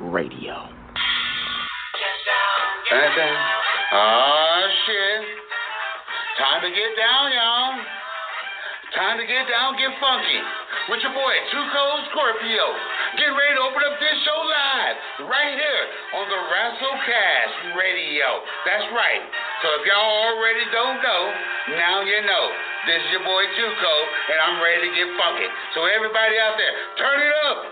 Radio. Oh shit. Time to get down, y'all. Time to get down, get funky. With your boy, Tuco Scorpio. Get ready to open up this show live. Right here on the WrestleCast Radio. That's right. So if y'all already don't know, now you know. This is your boy Tuco, and I'm ready to get funky. So everybody out there, turn it up.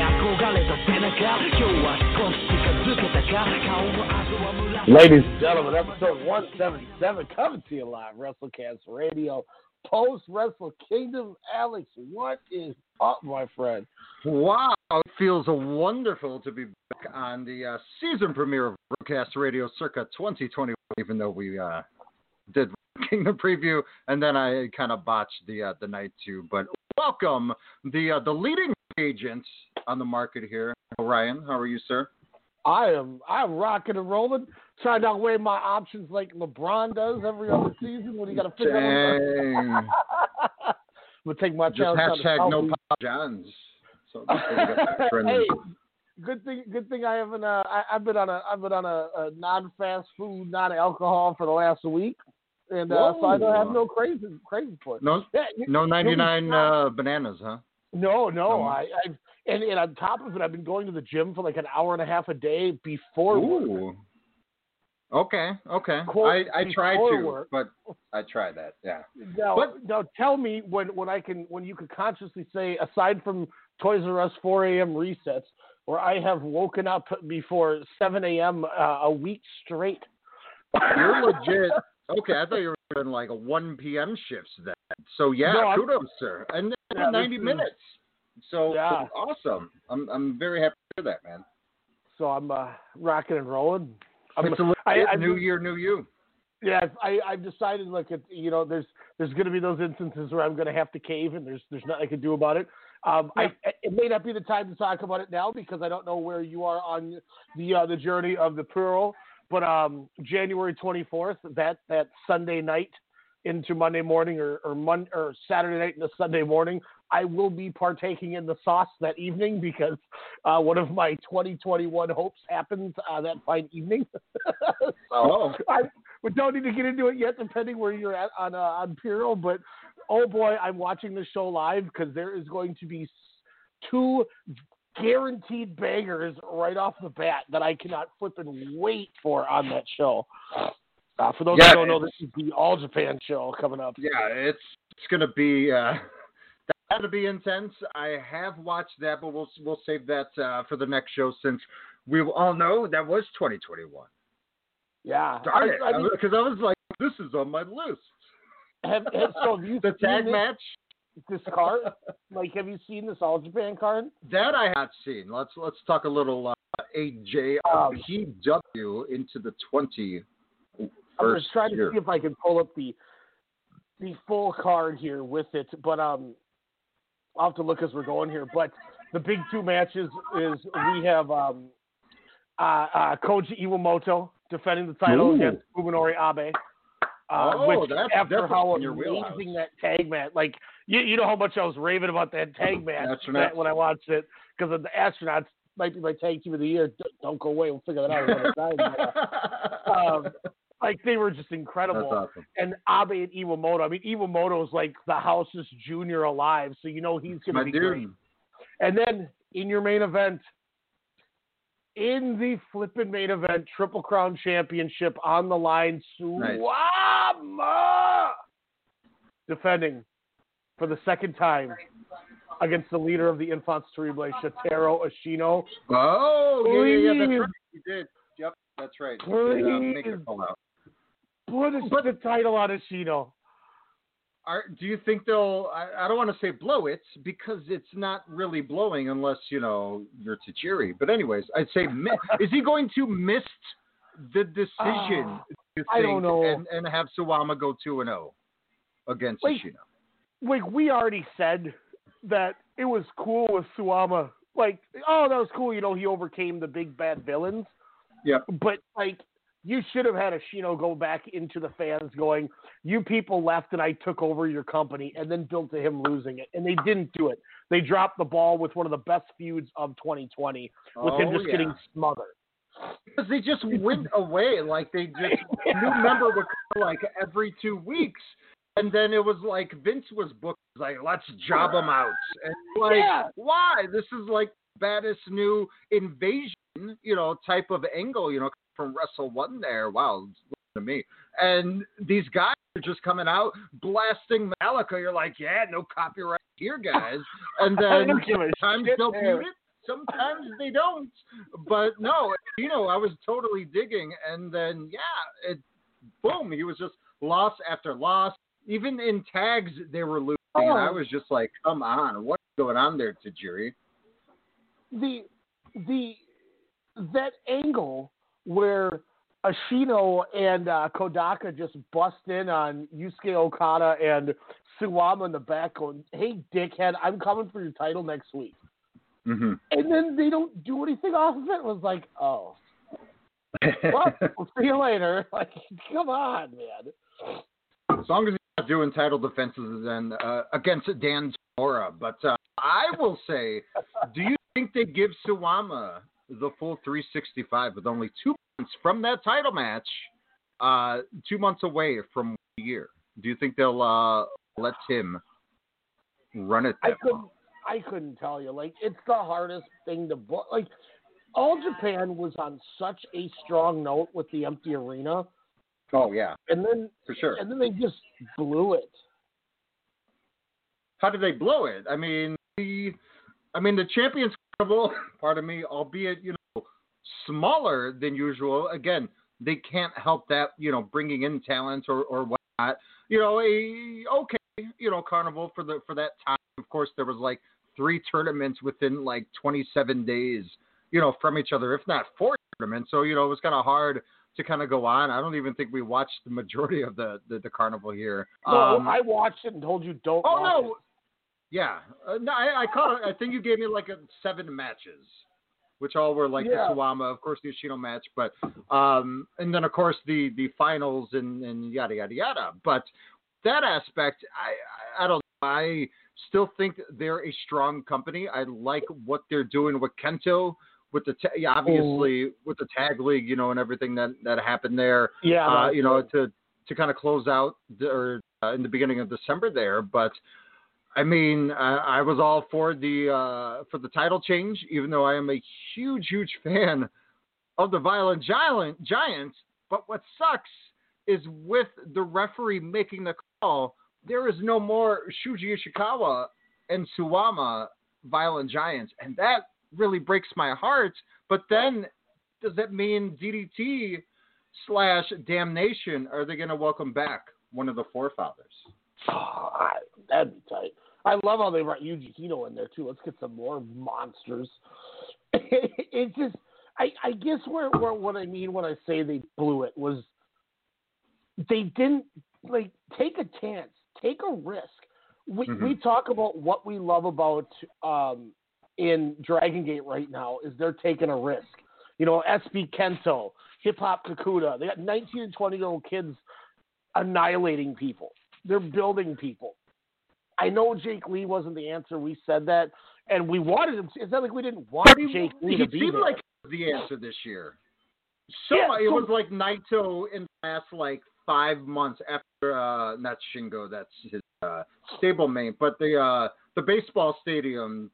Ladies and gentlemen, episode 177 coming to you live, WrestleCast Radio, post Wrestle Kingdom. Alex, what is up, my friend? Wow, it feels wonderful to be back on the uh, season premiere of WrestleCast Radio circa 2021, even though we uh, did Kingdom preview and then I kind of botched the uh, the night too. But welcome the uh, the leading agents on the market here. Ryan, how are you, sir? I am I'm rocking and rolling, trying to weigh my options like LeBron does every other season when he got to figure out. Dang. I'm gonna take my Just hashtag no Papa Johns. So that's what we got trending. hey, good thing, good thing I haven't. Uh, I, I've been on a, I've been on a, a non-fast food, non-alcohol for the last week, and uh, so I don't have no crazy, crazy for it. No, Yeah, you- no 99 uh, bananas, huh? No, no. I, I've and, and on top of it, I've been going to the gym for like an hour and a half a day before work. Okay, okay. Quote, I, I tried to, work. but I tried that. Yeah. Now, But- now tell me when when I can when you could consciously say aside from Toys R Us 4 a.m. resets, where I have woken up before 7 a.m. Uh, a week straight. You're legit. Okay, I thought you were doing like a 1 p.m. shifts then. So yeah, No, kudos, sir. And Yeah, 90 is- minutes. So, Yeah. awesome. I'm I'm very happy to hear that, man. So I'm uh, rocking and rolling. I'm, it's a I- I new year, new you. Yeah, I, I've decided. Look, at you know, there's there's going to be those instances where I'm going to have to cave, and there's there's nothing I can do about it. Um, I, it may not be the time to talk about it now because I don't know where you are on the uh, the journey of the plural. But um, January 24th, that that Sunday night into Monday morning or or, Mon- or Saturday night into Sunday morning, I will be partaking in the sauce that evening because uh, one of my 2021 hopes happens uh, that fine evening. so Oh. I, we don't need to get into it yet, depending where you're at on uh, on Imperial. But oh boy, I'm watching the show live because there is going to be two guaranteed bangers right off the bat that I cannot flip and wait for on that show. Uh, for those Yeah, who don't know, this is the All Japan show coming up. Yeah, it's it's gonna be uh, that'll be intense. I have watched that, but we'll we'll save that uh, for the next show since we all know that was 2021. Yeah, Darn it! I, I mean, Because I was like, this is on my list. have, have, so have you The tag match this card? like, have you seen this All Japan card? that I have seen. Let's let's talk a little uh, AJ Um, PW into the 20 I'm gonna first try to see if I can pull up the the full card here with it, but um, I'll have to look as we're going here. But the big two matches is we have um, uh, uh, Koji Iwamoto defending the title Ooh. against Fuminori Abe. Uh, Oh, which that's after how in your wheelhouse. amazing that tag match, like you, you know how much I was raving about that tag match that when I watched it because the astronauts might be my tag team of the year. D- Don't go away, we'll figure that out another time. But, um, like they were just incredible. That's awesome. And Abe and Iwamoto. I mean, Iwamoto is like the house's junior alive, so you know he's going to be dude. great. And then in your main event, in the flipping main event, Triple Crown Championship on the line, Nice. Suwama defending for the second time against the leader of the Infants Terrible, Shotaro Ashino. Oh, yeah, yeah, yeah, that's right. You did. Yep, that's right. You did, uh, make it Please. fall out. Put a- the title on Ashino. Are, do you think they'll? I, I don't want to say blow it because it's not really blowing unless you know you're Tajiri. But anyways, I'd say is he going to miss the decision? Ah, I don't know. And, and have Suwama go two and zero against Like, Ashino. like we already said that it was cool with Suwama. Like, oh, that was cool. You know, he overcame the big bad villains. Yeah. But like, you should have had Ashino go back into the fans, going, "You people left, and I took over your company," and then built to him losing it, and they didn't do it. They dropped the ball with one of the best feuds of 2020, with him Oh, just yeah. getting smothered. Because they just went away. Like they just new member would come like every two weeks, and then it was like Vince was booked like let's job them out, and like Yeah. why? This is like baddest new invasion, you know, type of angle, you know, from Wrestle One there. Wow, to me. And these guys are just coming out blasting Malika. You're like, yeah, no copyright here, guys. And then don't give a sometimes they'll there. mute it, sometimes they don't. But no, you know, I was totally digging. And then yeah, it boom, he was just loss after loss. Even in tags, they were losing, and I Oh. was just like, come on, what's going on there, Tajiri? the the that angle where Ashino and uh, Kodaka just bust in on Yusuke Okada and Suwama in the back, going, "Hey, dickhead, I'm coming for your title next week," Mm-hmm. and then they don't do anything off of it. It was like, "Oh, well, we'll see you later." Like, come on, man. As long as he's not doing title defenses then uh, against Dan Tamura. But uh, I will say, do you think they give Suwama the full 365 with only two months from that title match, uh, two months away from year? Do you think they'll uh, let him run it I long? I couldn't tell you. Like, it's the hardest thing to book. Like, All Japan was on such a strong note with the empty arena, Oh yeah, and then for sure. and then they just blew it. How did they blow it? I mean, the, I mean the Champions Carnival. Pardon me, albeit you know smaller than usual. Again, they can't help that. You know, bringing in talent or or whatnot. You know, a okay, you know, Carnival for the for that time. Of course, there was like three tournaments within like 27 days. You know, from each other, if not four tournaments. So you know, it was kind of hard to kind of go on. I don't even think we watched the majority of the the, the carnival here. No, Um, I watched it and told you don't. Oh no, yeah, uh, no, I, I caught. I think you gave me like a seven matches, which all were like Yeah. the Suwama, of course, the Yoshino match, but um, and then of course the the finals and and yada yada yada. But that aspect, I I don't. know. I still think they're a strong company. I like what they're doing with Kento. With the ta- obviously with the tag league, you know, and everything that that happened there. Yeah, uh, you know, to to kind of close out the, or uh, in the beginning of December there. But I mean, I, I was all for the uh, for the title change, even though I am a huge, huge fan of the Violent Giant Giants. But what sucks is with the referee making the call, there is no more Shuji Ishikawa and Suwama Violent Giants, and that really breaks my heart. But then, does that mean DDT slash Damnation are they going to welcome back one of the forefathers? Oh, that'd be tight. I love how they brought Yuji Hino in there too. Let's get some more monsters. it's just, I, I guess where, where what I mean when I say they blew it was they didn't like take a chance, take a risk. We Mhm. we talk about what we love about um, in Dragon Gate right now is they're taking a risk. You know, SB Kento, Hip Hop Kakuta. They got 19 and 20 year old kids annihilating people. They're building people. I know Jake Lee wasn't the answer. We said that, and we wanted him. It's not like we didn't want Jake Lee he to be seemed there. like he the answer this year. So Yeah, it so- was like Naito in the last like five months after uh not Shingo, that's his uh stablemate, but the uh the baseball stadium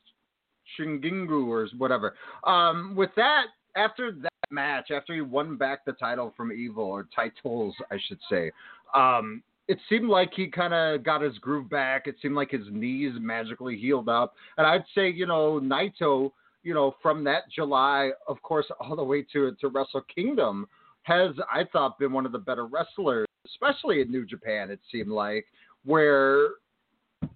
Shingingu or whatever. Um with that after that match, after he won back the title from Evil or titles I should say, um it seemed like he kind of got his groove back. It seemed like his knees magically healed up. And I'd say, you know, Naito, you know, from that July, of course, all the way to to Wrestle Kingdom, has I thought been one of the better wrestlers, especially in New Japan. It seemed like where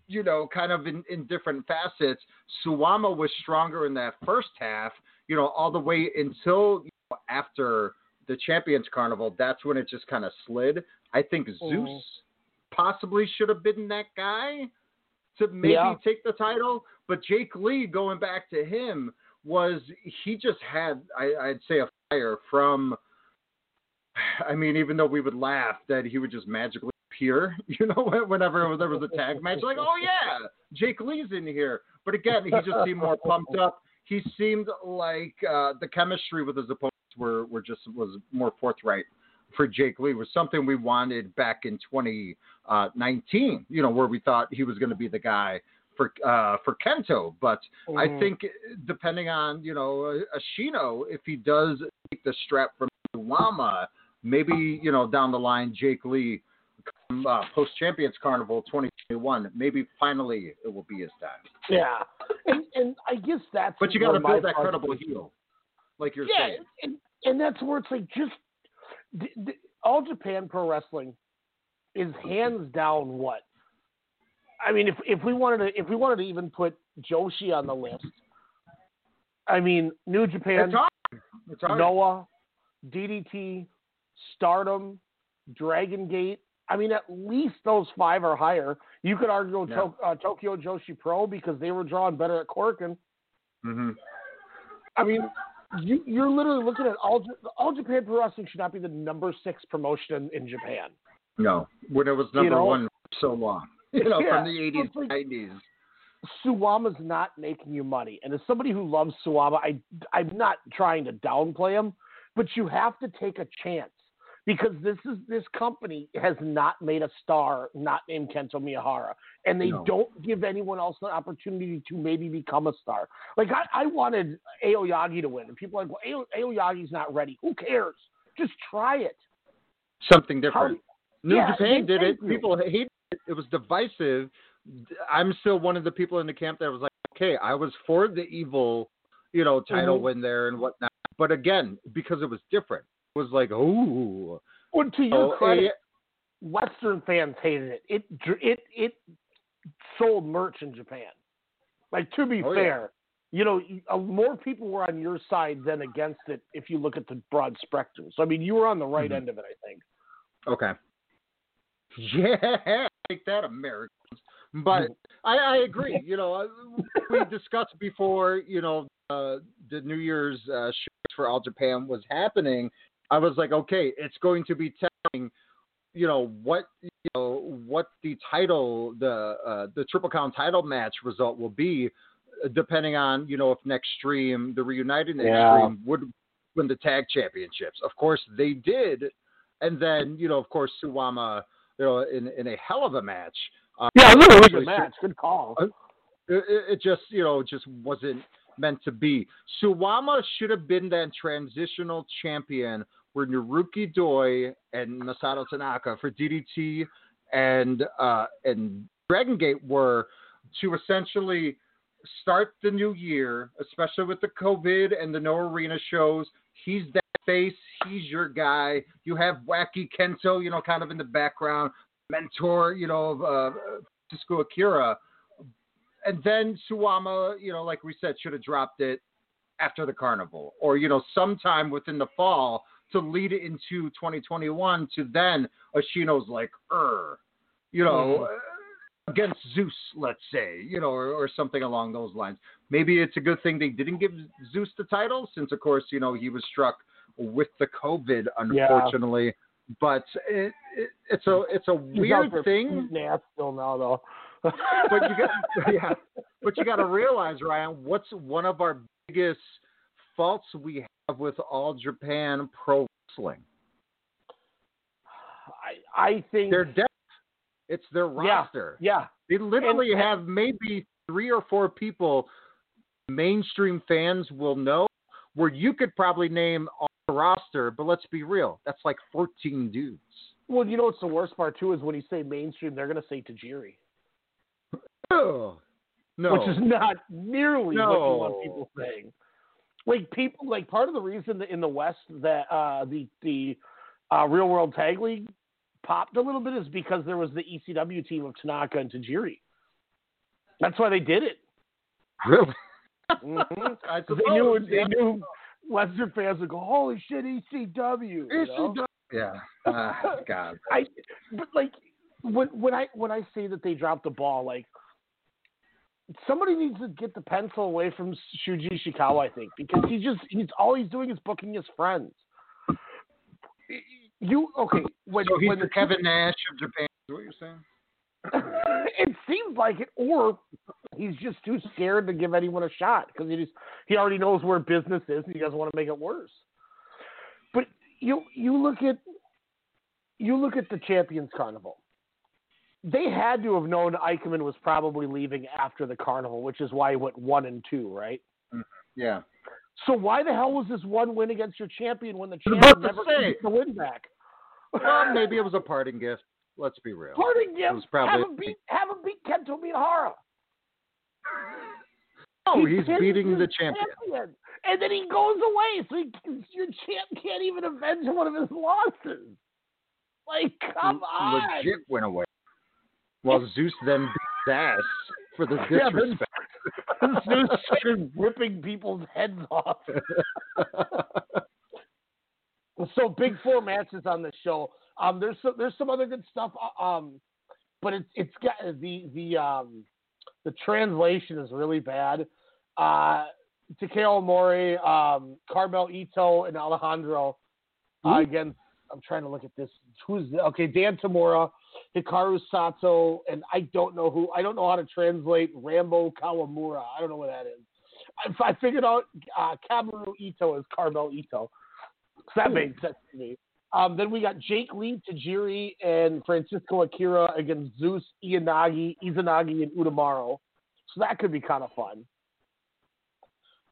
you know, kind of in, in different facets. Suwama was stronger in that first half, you know, all the way until you know, after the Champions Carnival. That's when it just kind of slid. I think Zeus Mhm. possibly should have been that guy to maybe Yeah. take the title. But Jake Lee, going back to him, was he just had I, I'd say a fire from. I mean, even though we would laugh that he would just magically appear, you know, whenever there was a tag match, like, oh yeah, Jake Lee's in here. But again, he just seemed more pumped up. He seemed like uh, the chemistry with his opponents were, were just was more forthright for Jake Lee. Was something we wanted back in 2019. You know, where we thought he was going to be the guy for uh, for Kento. But I Mhm. think depending on you know Ashino, if he does take the strap from Lama, maybe you know down the line Jake Lee uh, post Champions Carnival 2021, maybe finally it will be his time. Yeah, and and I guess that's. But you got to build that credible heel, like you're yeah, saying. and and that's where it's like just all Japan Pro Wrestling is hands down what. I mean, if if we wanted to if we wanted to even put Joshi on the list, I mean, New Japan, It's hard. It's hard. Noah, DDT, Stardom, Dragon Gate. I mean, at least those five are higher. You could argue Yeah. to, uh, Tokyo Joshi Pro because they were drawing better at Korakuen. hmm I mean, you, you're literally looking at all all Japan Pro Wrestling should not be the number six promotion in Japan. No, when it was You number know? one for so long, you know, Yeah, from the 80s, it's like- 90s. Suwama's not making you money, and as somebody who loves Suwama, I I'm not trying to downplay him, but you have to take a chance because this is this company has not made a star not named Kento Miyahara, and they No. don't give anyone else an opportunity to maybe become a star. Like I, I wanted Aoyagi to win, and people are like, well, Ao- Aoyagi's not ready. Who cares? Just try it. Something different. New yeah, Japan did it. People hated it. It was divisive. I'm still one of the people in the camp that was like, okay, I was for the evil, you know, title Mhm. win there and whatnot. But again, because it was different, was like, ooh. Well, to your Oh, credit, eh, Western fans hated it. It it it sold merch in Japan. Like to be Oh, yeah. fair, you know, uh, more people were on your side than against it if you look at the broad spectrum. So I mean, you were on the right Mhm. end of it, I think. Okay. Yeah, take that, Americans. But I, I agree. You know, we discussed before. You know, uh, the New Year's uh, shows for All Japan was happening. I was like, okay, it's going to be telling. You know what? You know what the title, the uh, the Triple Crown title match result will be, uh, depending on you know if next stream the reunited next Yeah. stream would win the tag championships. Of course, they did, and then you know, of course, Suwama, you know, in in a hell of a match. Uh, Yeah, it was a match. Good call. it, it it just you know just wasn't meant to be. Suwama should have been that transitional champion where Naruki Doi and Masato Tanaka for DDT and uh, and Dragon Gate were to essentially start the new year, especially with the COVID and the no arena shows. He's that face. He's your guy. You have Wacky Kento, you know, kind of in the background, mentor, you know, of uh, Akira. And then Suwama, you know, like we said, should have dropped it after the carnival or, you know, sometime within the fall to lead it into 2021 to then Ashino's like, er, you know, against Zeus, let's say, you know, or, or something along those lines. Maybe it's a good thing they didn't give Zeus the title, since of course, you know, he was struck with the COVID, unfortunately. Yeah. But it, it, it's a it's a He's weird thing. Nah, still now though. but you got yeah, but you got to realize, Ryan, what's one of our biggest faults we have with all Japan pro wrestling? I I think they're deaf. It's their roster. Yeah, they literally and, have maybe three or four people mainstream fans will know. Where you could probably name all the roster, but let's be real, that's like 14 dudes. Well, you know what's the worst part too is when you say mainstream, they're going to say Tajiri. Oh, no. Which is not nearly no. what you want people saying. Like people, like part of the reason that in the West that uh, the the uh, Real World Tag League popped a little bit is because there was the ECW team of Tanaka and Tajiri. That's why they did it. Really? Mm-hmm. I they knew suppose, they knew Western fans would go, "Holy shit, ECW!" You know? Yeah. Uh, God. I, but like when when I when I say that they dropped the ball, like somebody needs to get the pencil away from Shuji Ishikawa, I think, because he just he's all he's doing is booking his friends. You okay? When so he's when the Kevin Nash of Japan. Is what you're saying? it seems like it, or he's just too scared to give anyone a shot because he just he already knows where business is and he doesn't want to make it worse. But you you look at you look at the Champions Carnival. They had to have known Eichmann was probably leaving after the carnival, which is why he went one and two, right? Mm-hmm. Yeah. So why the hell was this one win against your champion when the champion never gets the win back? Well, maybe it was a parting gift. Let's be real. Parting gift. probably- Have him beat have him beat Kento Miyahara. Oh, He he's beating the his champion. And then he goes away, so he, your champ can't even avenge one of his losses. Like, come on. Legit went away. While Zeus then beat ass for the Yeah, disrespect. Zeus started ripping people's heads off. so big four matches on the show. Um, there's some, there's some other good stuff. uh, Um, but it's it's got the the um the translation is really bad. Uh, Takeo Mori, um, Carmel Ito, and Alejandro uh, against. I'm trying to look at this. Who's okay? Dan Tamura, Hikaru Sato, and I don't know who. I don't know how to translate Rambo Kawamura. I don't know what that is. I, I figured out uh, Kabaru Ito is Carmel Ito. So that made sense to me. Um, then we got Jake Lee, Tajiri, and Francisco Akira against Zeus, Ianagi, Izanagi, and Udamaro. So that could be kind of fun.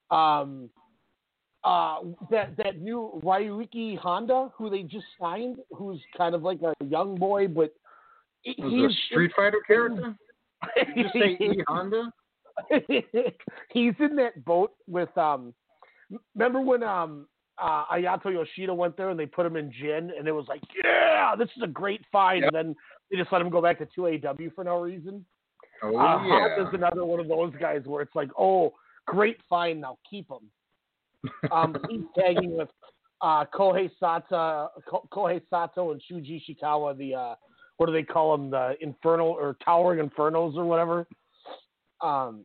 Um, uh, that that new Ryuki Honda, who they just signed, who's kind of like a young boy, but he- he's a Street Fighter character? Did you say E Honda? he's in that boat with um. Remember when um uh, Ayato Yoshida went there and they put him in gin and it was like, yeah, this is a great find, and then they just let him go back to two AW for no reason. Oh uh, yeah. Honda's another one of those guys where it's like, oh, great find, now keep him. Um, he's tagging with uh, Kohei Sato, Ko- Kohei Sato and Shuji Ishikawa, the uh, what do they call them, the Infernal or Towering Infernos or whatever. Um,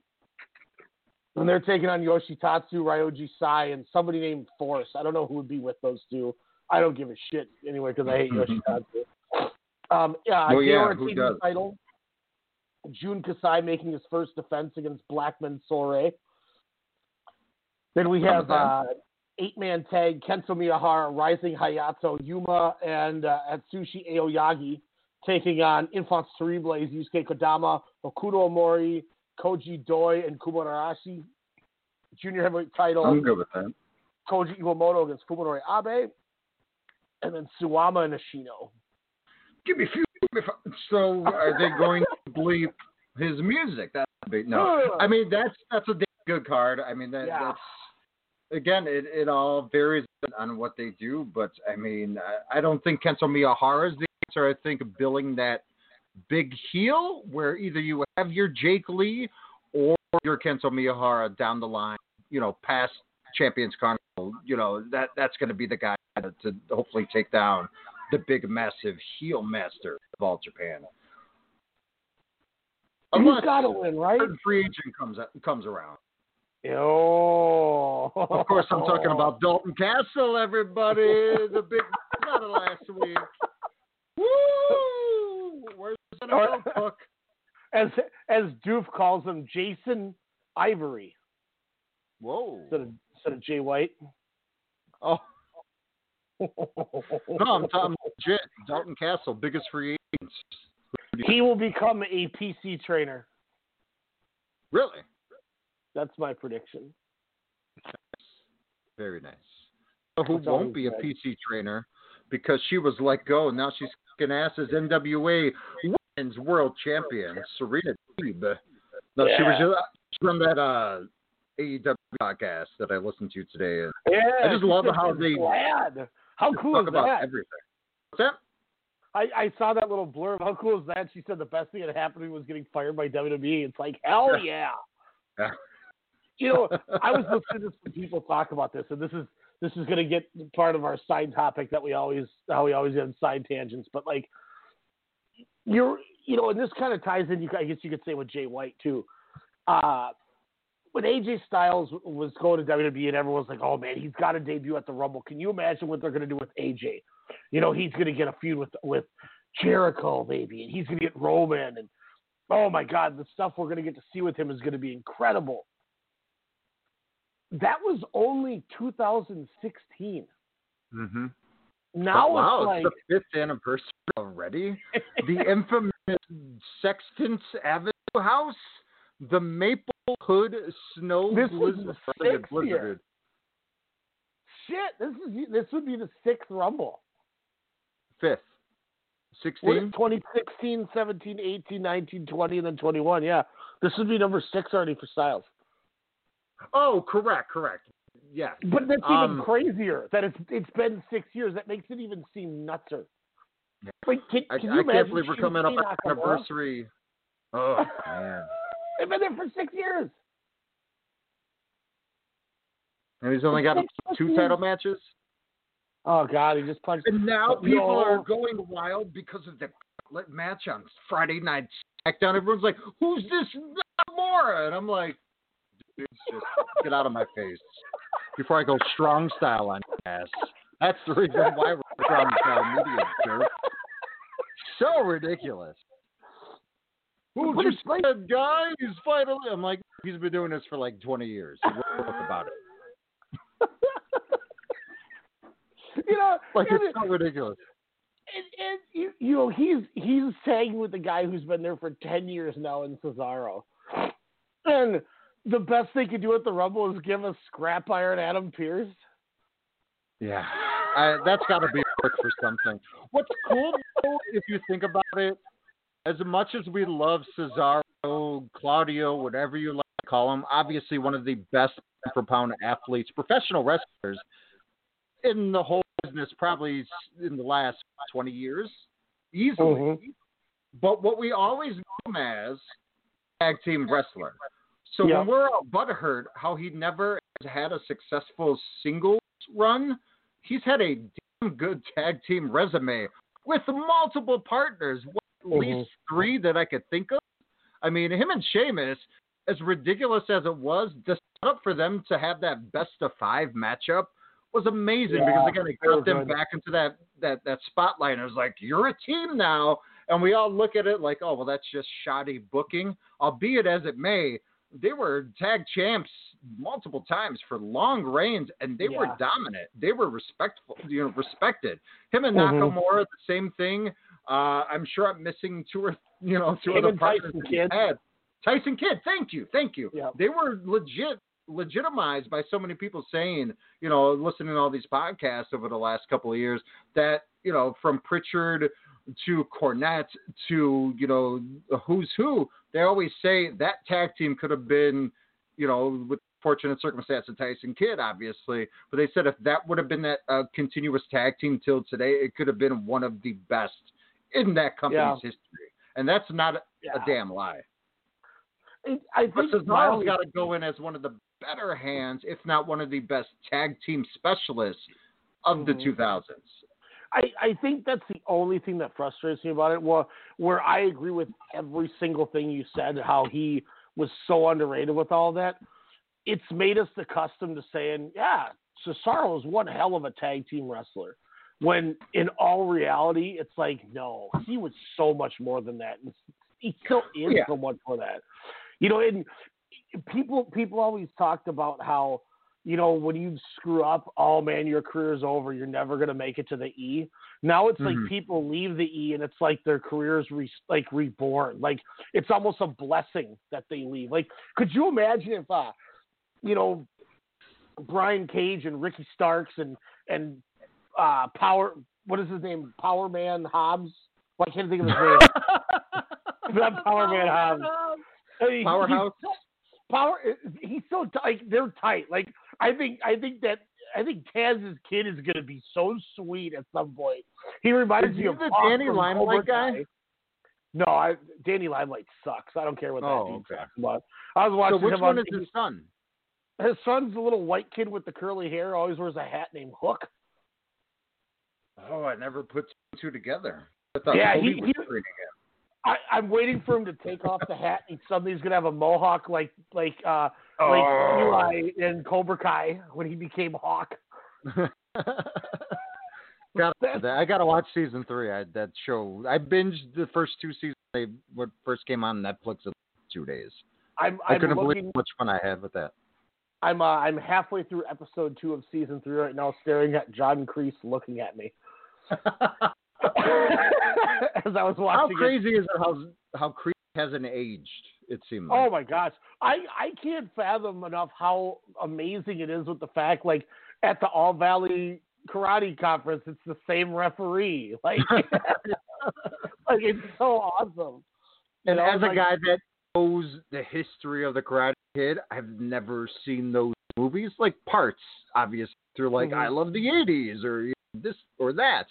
and they're taking on Yoshitatsu, Ryoji Sai, and somebody named Force. I don't know who would be with those two. I don't give a shit anyway because I hate Yoshitatsu. Um, yeah, Well, yeah, who taking does? the title. Jun Kasai making his first defense against Black Menso-re. Then we have uh, eight man tag Kento Miyahara, Rising Hayato, Yuma, and uh, Atsushi Aoyagi taking on Infants Terribles, Yusuke Kodama, Hokuto Omori, Koji Doi, and Kuma Arashi. Junior heavyweight title. I'm good with that. Koji Iwamoto against Fuminori Abe. And then Suwama and Ashino. Give me a few. So are they going to bleep his music? That's big. No, I mean that's that's a damn good card. I mean that, Yeah. that's again it, it all varies on what they do, but I mean I, I don't think Kento Miyahara is the I think billing that big heel where either you have your Jake Lee or your Kento Miyahara down the line, you know, past Champions Carnival, you know, that that's going to be the guy to, to hopefully take down the big, massive heel master of all Japan. Unless got to win, right? free agent comes comes around. Oh. Of course, I'm talking about Dalton Castle, everybody. the big out of last week. Woo! Where's the NFL cook? as as Doof calls him, Jason Ivory Whoa. instead of instead of Jay White. Oh. No, I'm talking legit. Dalton Castle, biggest free agent. he will become a PC trainer. Really? That's my prediction. Very nice. Who That's won't be a PC trainer because she was let go and now she's kicking ass as NWA Women's World Champion, Serena Deeb. No, she was just from that uh, AEW podcast that I listened to today. Yeah, I just love how they glad. How cool talk is about that? everything. What's that? I, I saw that little blurb. How cool is that? She said the best thing that happened to me was getting fired by WWE. It's like hell yeah. Yeah. You know, I was listening to some people talk about this, and this is this is going to get part of our side topic that we always how we always have side tangents. But like, you're you know, and this kind of ties in. You I guess you could say with Jay White too. Uh, when AJ Styles was going to WWE, and everyone's like, "Oh man, he's got to debut at the Rumble." Can you imagine what they're going to do with AJ? You know, he's going to get a feud with with Jericho, maybe, and he's going to get Roman, and oh my God, the stuff we're going to get to see with him is going to be incredible. That was only 2016. Mm-hmm. Now wow, it's like it's the fifth anniversary already. the infamous Sexton's Avenue House, the Maple Hood Snow This is Blizzard. Blizzard. shit. This is this would be the sixth Rumble. Fifth. What 16? 2016, 17, 18, 19, 20, and then 21. Yeah, this would be number six already for Styles. Oh, correct, correct. Yes. But that's Um, even crazier that it's it's been six years. That makes it even seem nutser. Like, can, I, can I you can't believe we're coming up on Nakamura? anniversary. Oh, man. They've been there for six years. And he's only got two years. title matches. Oh God, he just punched. And now No. people are going wild because of the match on Friday Night SmackDown. Everyone's like, "Who's this Nakamura?" And I'm like, "Dude, just get out of my face before I go strong style on your ass." That's the reason why we're strong style media, jerk. So ridiculous. This it's like- dead guy? He's finally. I'm like, he's been doing this for like 20 years. What about it? you know, Like it's so ridiculous. and, and you, you know, he's he's tagging with the guy who's been there for ten years now in Cesaro, and the best they could do at the Rumble is give a scrap iron Adam Pearce. Yeah, I, that's got to be work for something. What's cool, though, if you think about it, as much as we love Cesaro, Claudio, whatever you like to call him, obviously one of the best per pound athletes, professional wrestlers in the whole business, probably in the last 20 years, easily. Mm-hmm. But what we always know him as tag team wrestler. So Yeah. when we're all butthurt how he never has had a successful singles run, he's had a damn good tag team resume with multiple partners. What, at Mhm. least three that I could think of. I mean, him and Sheamus, as ridiculous as it was, the setup for them to have that best of five matchup was amazing Yeah, because again, it were got them good. back into that that that spotlight. And it was like, you're a team now, and we all look at it like, oh well, that's just shoddy booking. Albeit as it may, they were tag champs multiple times for long reigns, and they were dominant. They were respectful, you know, respected. Him and Mhm. Nakamura, the same thing. Uh, I'm sure I'm missing two or you know two Him other partners Tyson Kidd. Tyson Kidd, thank you, thank you. Yep. They were legit legitimized by so many people saying, you know, listening to all these podcasts over the last couple of years that, you know, from Pritchard to Cornette to, you know, who's who, they always say that tag team could have been, you know, with fortunate circumstance of Tyson Kidd, obviously. But they said if that would have been that uh, continuous tag team till today, it could have been one of the best in that company's Yeah. history. And that's not a, Yeah. a damn lie. It, I think Miles- got to go in as one of the better hands, if not one of the best tag team specialists of the Mhm. 2000s. I, I think that's the only thing that frustrates me about it. Well, where I agree with every single thing you said, how he was so underrated with all that. It's made us accustomed to saying, yeah, Cesaro is one hell of a tag team wrestler. When in all reality, it's like, no, he was so much more than that. He still is Yeah. so much more than that. You know, and people people always talked about how you know when you screw up, oh man, your career's over. You're never gonna make it to the E. Now it's Mhm. like people leave the E and it's like their careers re- like reborn. Like it's almost a blessing that they leave. Like, could you imagine if uh, you know, Brian Cage and Ricky Starks and and uh Power what is his name? Power Man Hobbs. Well, I can't think of his name. Not Power Man Hobbs. Powerhouse? Power. He's so like they're tight. Like I think I think that I think Taz's kid is gonna be so sweet at some point. He reminds me of the Danny from Limelight Cobra guy? No, I, Danny Limelight sucks. I don't care what that Oh, dude okay. talks about. I was watching So which him one on. is his son? His son's a little white kid with the curly hair. Always wears a hat named Hook. Oh, I never put two two together. I thought Yeah, he- was he- treating. I, I'm waiting for him to take off the hat and suddenly he's gonna have a mohawk like like uh Oh. like Eli in Cobra Kai when he became Hawk. Got I got to watch season three. I, that show. I binged the first two seasons. They what first came on Netflix in two days. I'm I I'm couldn't looking believe how much fun I had with that. I'm uh, I'm halfway through episode two of season three right now, staring at John Kreese looking at me. As I was watching How crazy is it how how Creed hasn't aged? It seemed. Oh my gosh, I I can't fathom enough how amazing it is with the fact like at the All Valley Karate Conference, it's the same referee. Like, like it's so awesome. And as a like- guy that knows the history of the Karate Kid, I've never seen those movies. Like parts, obviously, through like Mhm. I love the '80s or you know, this or that.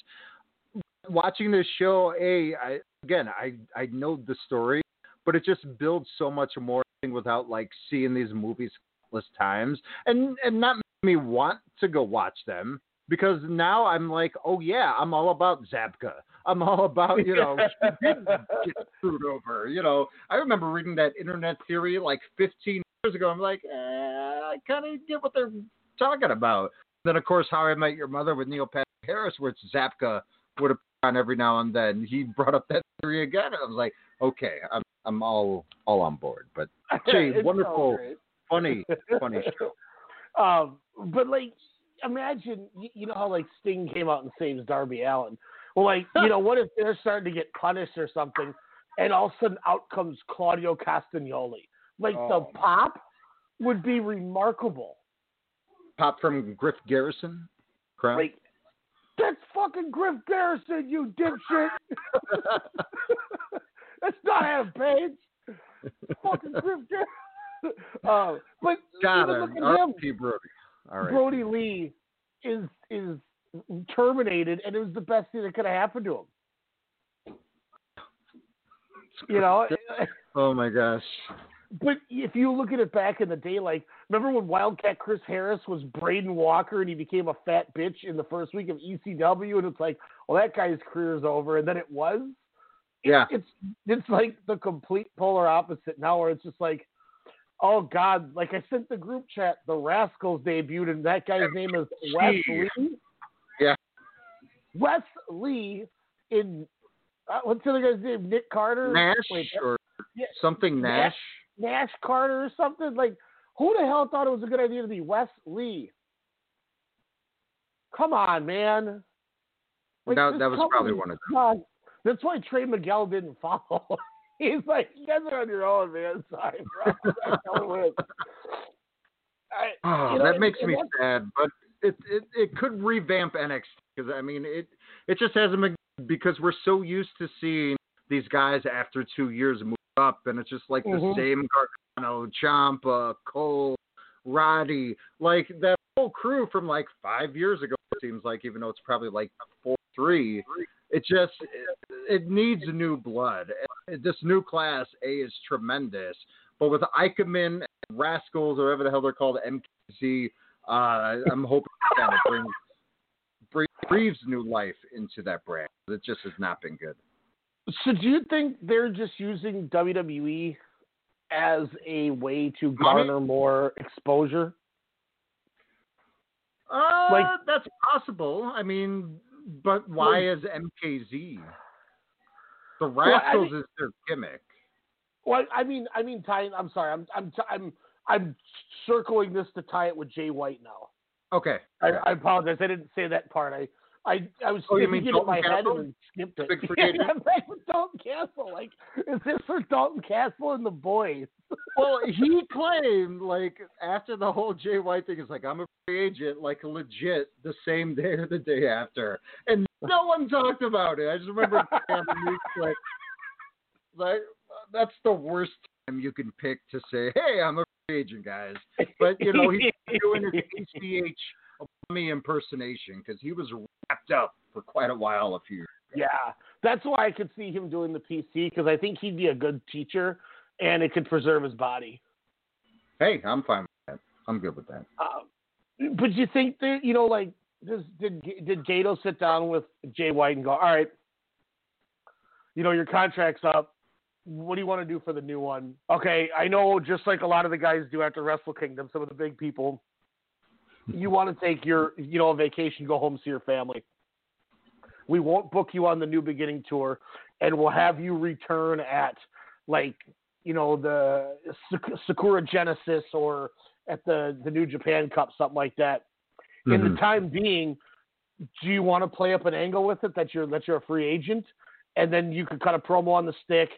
Watching this show, a I, again, I I know the story, but it just builds so much more without like seeing these movies countless times, and and not make me want to go watch them because now I'm like, oh yeah, I'm all about Zabka. I'm all about you know she did get screwed over. You know, I remember reading that internet theory like 15 years ago. I'm like, eh, I kind of get what they're talking about. Then of course, How I Met Your Mother with Neil Patrick Harris, where Zabka would appear on every now and then. He brought up that theory again, and I was like, okay, I'm I'm all all on board. But so wonderful, funny, funny show. Um, but like, imagine you, you know how like Sting came out and saves Darby Allin. Well, like you know, what if they're starting to get punished or something, and all of a sudden out comes Claudio Castagnoli? Like Oh. the pop would be remarkable. Pop from Griff Garrison. Crown. Like that's fucking Griff Garrison, you dipshit. That's not Adam Page. fucking Griff. Uh, but Got even at him. R.P. Brody. All right. Brodie Lee is is terminated, and it was the best thing that could have happened to him. You know, Oh my gosh. but if you look at it back in the day, like remember when Wildcat Chris Harris was Braden Walker and he became a fat bitch in the first week of ECW, and it's like, well, that guy's career's over, and then it was. Yeah. It's it's like the complete polar opposite now, where it's just like, oh God, like I sent the group chat, the Rascals debuted, and that guy's name is Wes Lee. Yeah. Wes Lee in uh, what's the other guy's name? Nick Carter. Nash Wait, or yeah, something Nash. Nash Carter or something. Like, who the hell thought it was a good idea to be Wes Lee? Come on, man. Like, That- that was probably one of them. sucks. That's why Trey Miguel didn't follow. He's like, you guys are on your own, man. Sorry, bro. I know it is. I- Oh, know, that makes and me that's- sad, but it it it could revamp NXT because I mean it it just hasn't been because we're so used to seeing these guys after two years move up, and it's just like Mhm. the same Gargano, Ciampa, Cole, Roddy, like that whole crew from like five years ago. It seems like even though it's probably like four three, it just it, it needs new blood. This new class A is tremendous, but with Eichmann and Rascals or whatever the hell they're called, MKZ. Uh, I'm hoping that it brings bring breathes new life into that brand. It just has not been good. So do you think they're just using WWE as a way to garner more exposure? Uh, Like- that's possible. I mean, but why is MKZ? The Well, I Rascals mean- is their gimmick. Well, I mean, I mean, tying. I'm sorry. I'm, I'm, I'm, I'm circling this to tie it with Jay White now. Okay. I, I apologize. I didn't say that part. I, I, I was Oh, thinking it in my Dalton head Castle? and then skipped it. Big Yeah, agent? I'm like, Dalton Castle. Like, is this for Dalton Castle and the boys? Well, he claimed like after the whole Jay White thing is like I'm a free agent, like legit the same day or the day after, and no one talked about it. I just remember the clip, like that's the worst time you can pick to say, "Hey, I'm a free agent, guys." But you know he's doing his ACH Obama impersonation because he was wrapped up for quite a while a few years. Yeah, that's why I could see him doing the PC because I think he'd be a good teacher and it could preserve his body. Hey, I'm fine with that. I'm good with that. Um, but you think that you know, like, does, did did Gedo sit down with Jay White and go, "All right, you know, your contract's up. What do you want to do for the new one?" Okay, I know, just like a lot of the guys do after Wrestle Kingdom, some of the big people, you want to take your, you know, a vacation, go home, see your family. We won't book you on the New Beginning tour, and we'll have you return at like you know the Sakura Genesis or at the the New Japan Cup, something like that. In Mhm. the time being, do you want to play up an angle with it that you're that you're a free agent, and then you can cut a promo on the stick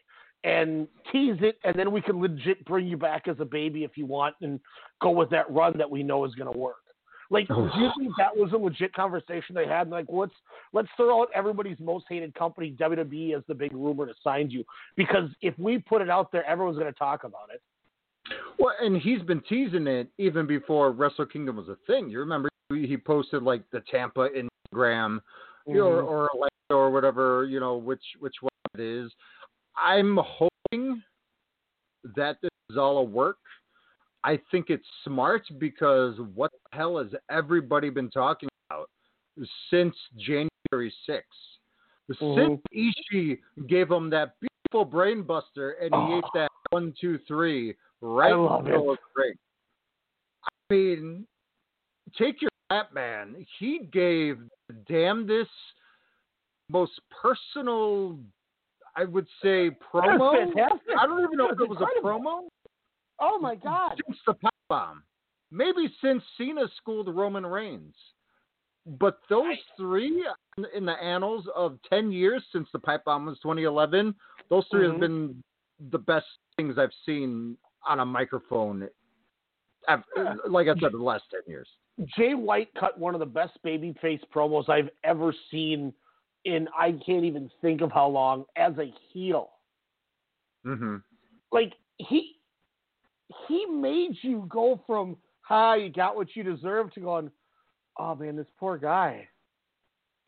and tease it, and then we can legit bring you back as a baby if you want, and go with that run that we know is going to work. Like, do you think that was a legit conversation they had? Like, let's let's throw out everybody's most hated company, WWE, as the big rumor to sign you, because if we put it out there, everyone's going to talk about it. Well, and he's been teasing it even before Wrestle Kingdom was a thing. You remember he posted like the Tampa Instagram you know, or, or Orlando or whatever, you know, which which one it is. I'm hoping that this is all a work. I think it's smart because what the hell has everybody been talking about since January 6th? Since Ishii gave him that beautiful brain buster and he Oh. ate that one, two, three right in the middle of the ring. I mean, take your that man. He gave the damnedest, most personal, I would say, promo. I don't even know if it was a promo Oh my God! since the pipe bomb. Maybe since Cena schooled the Roman Reigns. But those three in- the annals of 10 years since the pipe bomb was 2011, those 3 Mhm. have been the best things I've seen on a microphone, I've- like I said, the last 10 years. Jay White cut one of the best babyface promos I've ever seen in I can't even think of how long as a heel. Mm-hmm. Like he he made you go from hi, you got what you deserve to going, oh man, this poor guy.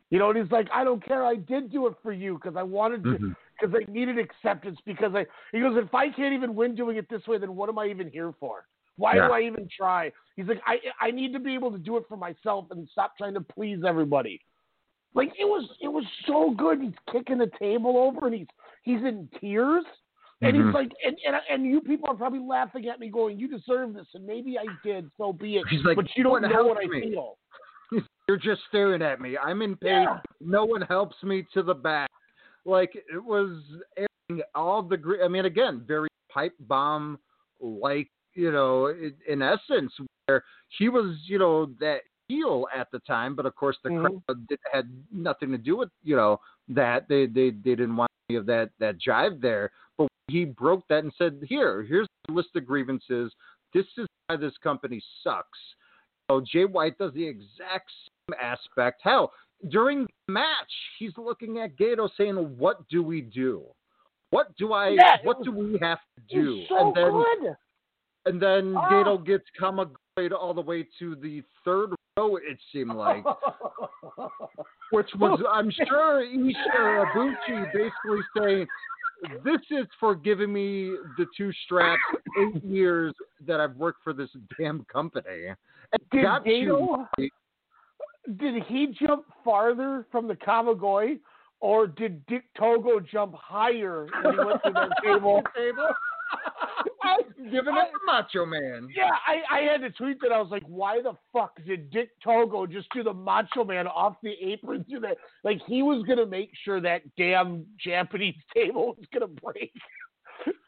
You know, and he's like, I don't care. I did do it for you because I wanted to, Mhm. because I needed acceptance. Because I, he goes, if I can't even win doing it this way, then what am I even here for? Why Yeah. do I even try? He's like, I, I need to be able to do it for myself and stop trying to please everybody. Like it was, it was so good. He's kicking the table over and he's, he's in tears. And Mhm. he's like, and, and and you people are probably laughing at me, going, "You deserve this," and maybe I did. So be it. Like, but you don't know what I feel. You're just staring at me. I'm in pain. Yeah. No one helps me to the back. Like it was all the. I mean, again, very pipe bomb like. You know, in, in essence, where he was, you know, that heel at the time, but of course the Mhm. crowd did, had nothing to do with, you know, that they they they didn't want any of that that jive there. But he broke that and said, "Here, here's the list of grievances. This is why this company sucks." So Jay White does the exact same aspect. Hell, during the match, he's looking at Gedo saying, "What do we do? What do I? Yeah, what was- do we have to do?" so and then good. and then Ah. Gedo gets Kamigoye all the way to the third row. It seemed like, which was I'm sure Isha Ibushi basically saying, "This is for giving me the two straps eight years that I've worked for this damn company." Did got you. did he jump farther from the Kamigoye, or did Dick Togo jump higher when he went to the table? table. I, Giving it to Macho Man. Yeah, I, I had to tweet that. I was like, why the fuck did Dick Togo just do the Macho Man off the apron through that? Like, he was going to make sure that damn Japanese table was going to break.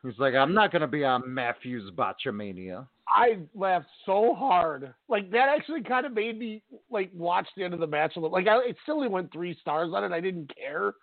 He's like, I'm not going to be on Maffew's Botchamania. I laughed so hard. Like, that actually kind of made me, like, watch the end of the match a little. Like, I, it still only went three stars on it. I didn't care.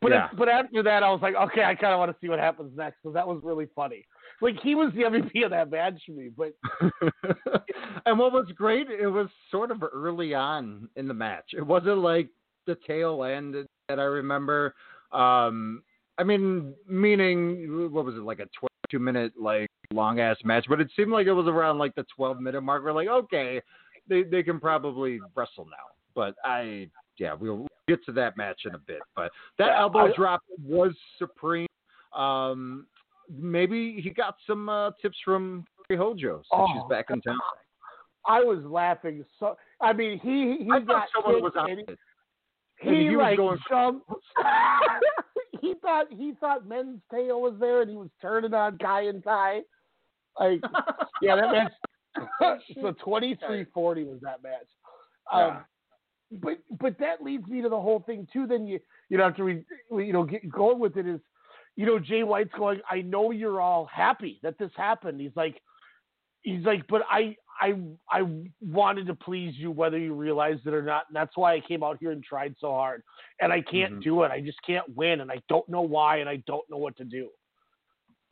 But, Yeah. it, but after that, I was like, okay, I kind of want to see what happens next because that was really funny. Like, he was the MVP of that match for me. But and what was great, it was sort of early on in the match. It wasn't like the tail end that I remember. Um, I mean, meaning what was it like a 22 minute like long ass match? But it seemed like it was around like the 12 minute mark. We're like, okay, they they can probably wrestle now. But I, yeah, we'll get to that match in a bit. But that elbow drop was supreme. Um, maybe he got some uh, tips from Kairi Hojo since she's Oh, back in town. I was laughing so. I mean, he he I got thought someone was on it. he, he was like going- jumped. he thought he thought Men's Teioh was there, and he was turning on Kai and Tai. Like, yeah, that match. so twenty three forty was that match. Um, But but that leads me to the whole thing too. Then you you know after we, we you know get going with it is, you know Jay White's going. I know you're all happy that this happened. He's like, he's like, but I I I wanted to please you whether you realized it or not, and that's why I came out here and tried so hard. And I can't Mhm. do it. I just can't win, and I don't know why, and I don't know what to do.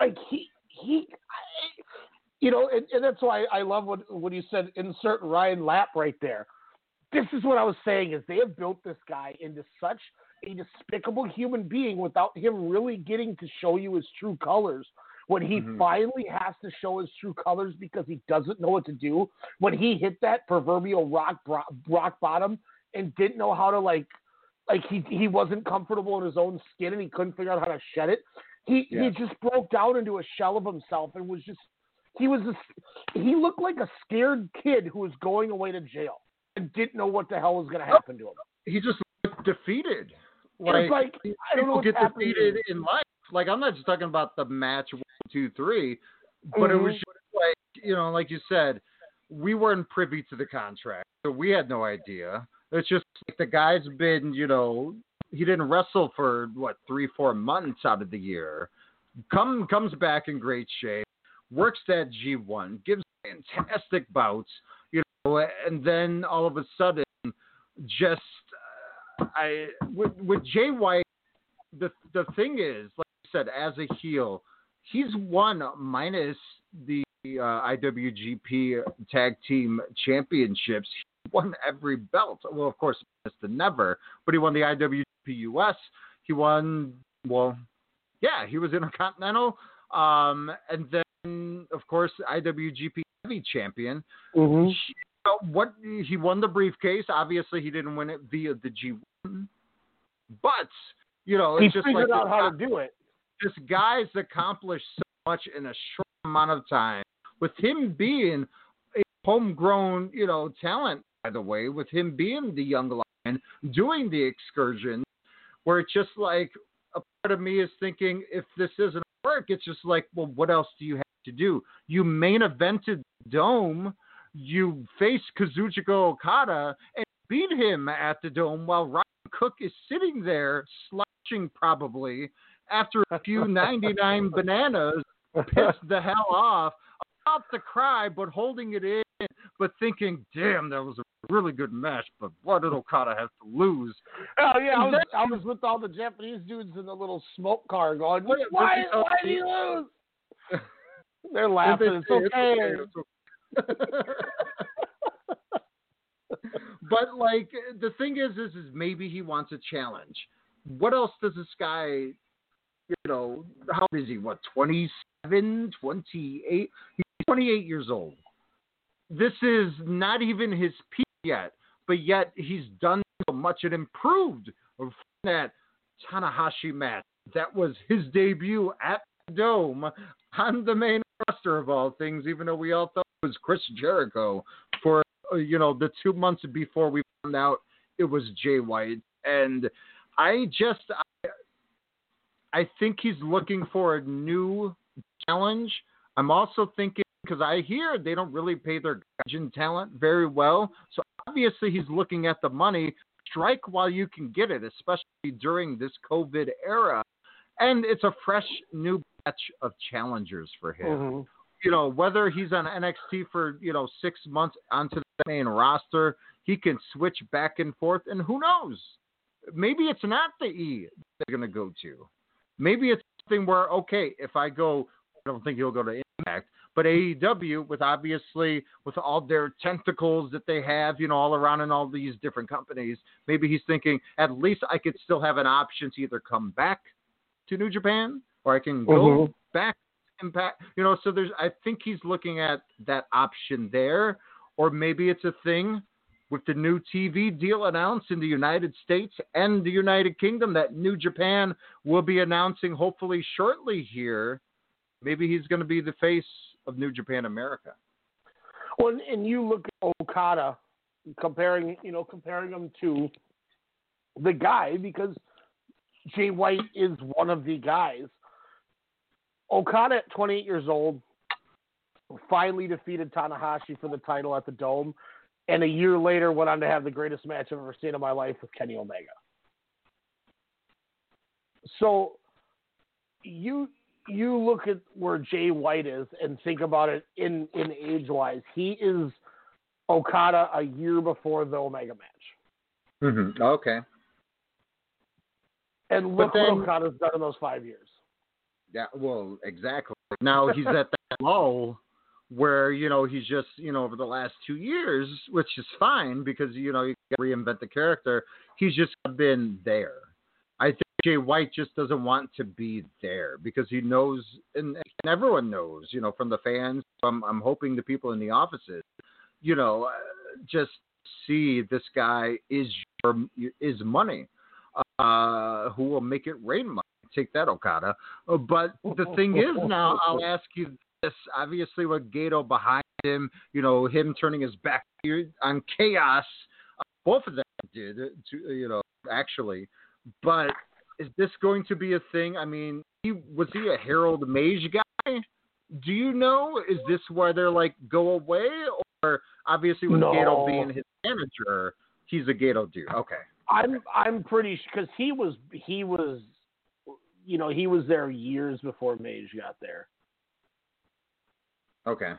Like he he, I, you know, and, and that's why I love what what you said. Insert Ryan Lapp right there. This is what I was saying: is they have built this guy into such a despicable human being without him really getting to show you his true colors. When he Mhm. finally has to show his true colors because he doesn't know what to do, when he hit that proverbial rock bro- rock bottom and didn't know how to like like he he wasn't comfortable in his own skin and he couldn't figure out how to shed it. He Yeah. he just broke down into a shell of himself and was just he was just he looked like a scared kid who was going away to jail and didn't know what the hell was going to happen to him. He just looked defeated. It's like, I don't people get defeated in life. Like I'm not just talking about the match one, two, three, but it was Mhm. just like you know, like you said, we weren't privy to the contract, so we had no idea. It's just like the guy's been, you know, he didn't wrestle for what three, four months out of the year. Come comes back in great shape, works that G1, gives fantastic bouts, you know, and then all of a sudden, just I with with Jay White, the the thing is, like I said, as a heel, he's won minus the uh, IWGP Tag Team Championships. He won every belt. Well, of course, minus the NEVER, but he won the IWGP US. He won. Well, yeah, he was Intercontinental, um, and then of course IWGP Heavy Champion. Mm-hmm. He- uh, what he won the briefcase. Obviously, he didn't win it via the G1, but you know, He it's just figured like out how to do it. this guy's accomplished so much in a short amount of time. With him being a homegrown, you know, talent, by the way, with him being the young lion, doing the excursion, where it's just like a part of me is thinking, if this isn't work, it's just like, well, what else do you have to do? You main evented the Dome, you face Kazuchika Okada and beat him at the Dome while Ryan Cook is sitting there slouching probably after a few 99 bananas, pissed the hell off, about to cry, but holding it in, but thinking, damn, that was a really good match, but what did Okada have to lose? Oh yeah, I was, I was with all the Japanese dudes in the little smoke car going, why, hell why did he lose? They're laughing. It's okay. it's okay. but like the thing is, is, is maybe he wants a challenge. What else does this guy, you know, how old is he? What, 27, 28? He's 28 years old. This is not even his peak yet, but yet he's done so much and improved from that Tanahashi match. That was his debut at the Dome on the main roster of all things, even though we all thought was Chris Jericho for uh, you know the two months before we found out it was Jay White, and I just I, I think he's looking for a new challenge. I'm also thinking because I hear they don't really pay their Gaijin talent very well, so obviously he's looking at the money. Strike while you can get it, especially during this COVID era, and it's a fresh new batch of challengers for him. Mm-hmm. You know, whether he's on NXT for you know six months onto the main roster, he can switch back and forth, and who knows? Maybe it's not the E they're going to go to. Maybe it's something where okay, if I go, I don't think he'll go to Impact, but AEW with obviously with all their tentacles that they have, you know, all around in all these different companies, maybe he's thinking at least I could still have an option to either come back to New Japan or I can go Mhm. back Impact. You know, so there's I think he's looking at that option there, or maybe it's a thing with the new TV deal announced in the United States and the United Kingdom that New Japan will be announcing hopefully shortly here. Maybe he's going to be the face of New Japan America. Well, and- you look at Okada, comparing you know comparing him to the guy because Jay White is one of the guys. Okada at 28 years old finally defeated Tanahashi for the title at the Dome, and a year later went on to have the greatest match I've ever seen in my life with Kenny Omega. So you you look at where Jay White is and think about it in in age wise. He is Okada a year before the Omega match, Mm-hmm. Okay. and look then- what Okada's done in those five years. Yeah, well, exactly. Now he's at that lull where you know he's just you know over the last two years, which is fine because you know you reinvent the character. He's just been there. I think Jay White just doesn't want to be there because he knows, and, and everyone knows, you know, from the fans. I'm, I'm hoping the people in the offices, you know, uh, just see this guy is your, is money, uh, who will make it rain money. Take that, Okada. Uh, But the thing is, now I'll ask you this: obviously, with Gedo behind him, you know, him turning his back on chaos, uh, both of them did, uh, to, you know, actually. But is this going to be a thing? I mean, he, was he a Harold Meij guy? Do you know? Is this where they're like go away, or obviously with No. Gedo being his manager, he's a Gedo dude? Okay. I'm I'm pretty because he was he was you know he was there years before Meij got there. Okay.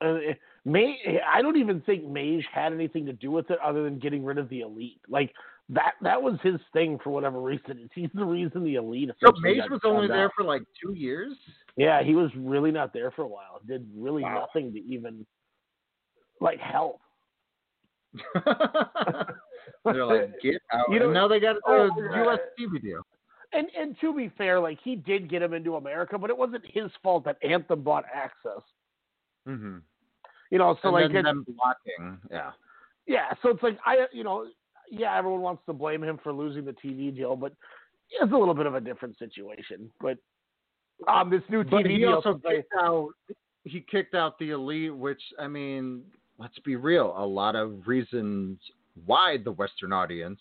Uh, May I don't even think Meij had anything to do with it other than getting rid of the elite. Like that that was his thing for whatever reason. He's the reason the elite. So Meij was only there out. for like two years. Yeah, he was really not there for a while. Did really Wow. nothing to even like help. They're like, get out. You know- and now they got a Oh, U.S. TV deal. And and to be fair, like he did get him into America, but it wasn't his fault that Anthem bought AXS. Mm-hmm. You know, so and like then them blocking. Yeah. Yeah, so it's like I, you know, yeah, everyone wants to blame him for losing the TV deal, but it's a little bit of a different situation. But um, this new But TV he deal, also kicked out. He kicked out the elite, which I mean, let's be real. A lot of reasons why the Western audience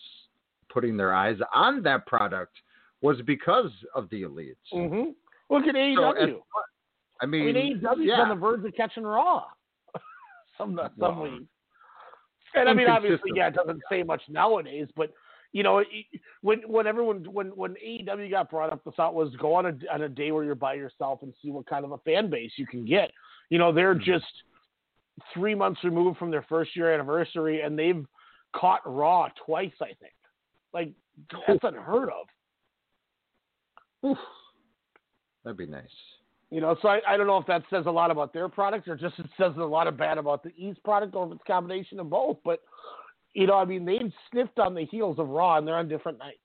putting their eyes on that product was because of the elites. Mhm. look at AEW. as- I I mean, mean, AEW's yeah. on the verge of catching Raw. some some weeks. And I mean, obviously, yeah, it doesn't say much nowadays, but you know, when when everyone when when AEW got brought up, the thought was go on a on a day where you're by yourself and see what kind of a fan base you can get. You know, they're Mm-hmm. just three months removed from their first year anniversary, and they've caught Raw twice. I think, like that's unheard of. That'd be nice. You know, so I, I don't know if that says a lot about their product or just it says a lot of bad about the East product or if it's a combination of both. But you know, I mean, they've sniffed on the heels of Raw and they're on different nights.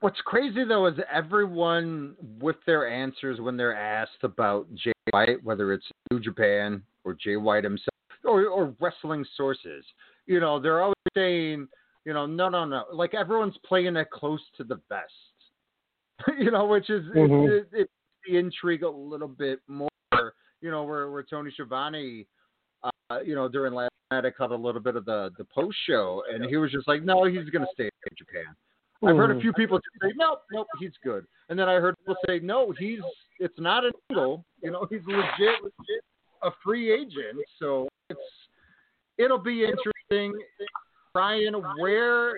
What's crazy though is everyone with their answers when they're asked about Jay White, whether it's New Japan or Jay White himself or, or wrestling sources, you know, they're always saying, you know, no, no, no. Like everyone's playing it close to the vest, you know, which is Mhm. it, it, it's the intrigue a little bit more, you know, where where Tony Schiavone, uh, you know, during last night I caught a little bit of the the post show, and he was just like, "No, he's going to stay in Japan." I've heard a Mhm. few people say, "Nope, nope, he's good," and then I heard people say, "No, he's it's not an angle. You know, he's legit, legit a free agent." So it's it'll be interesting. Brian, where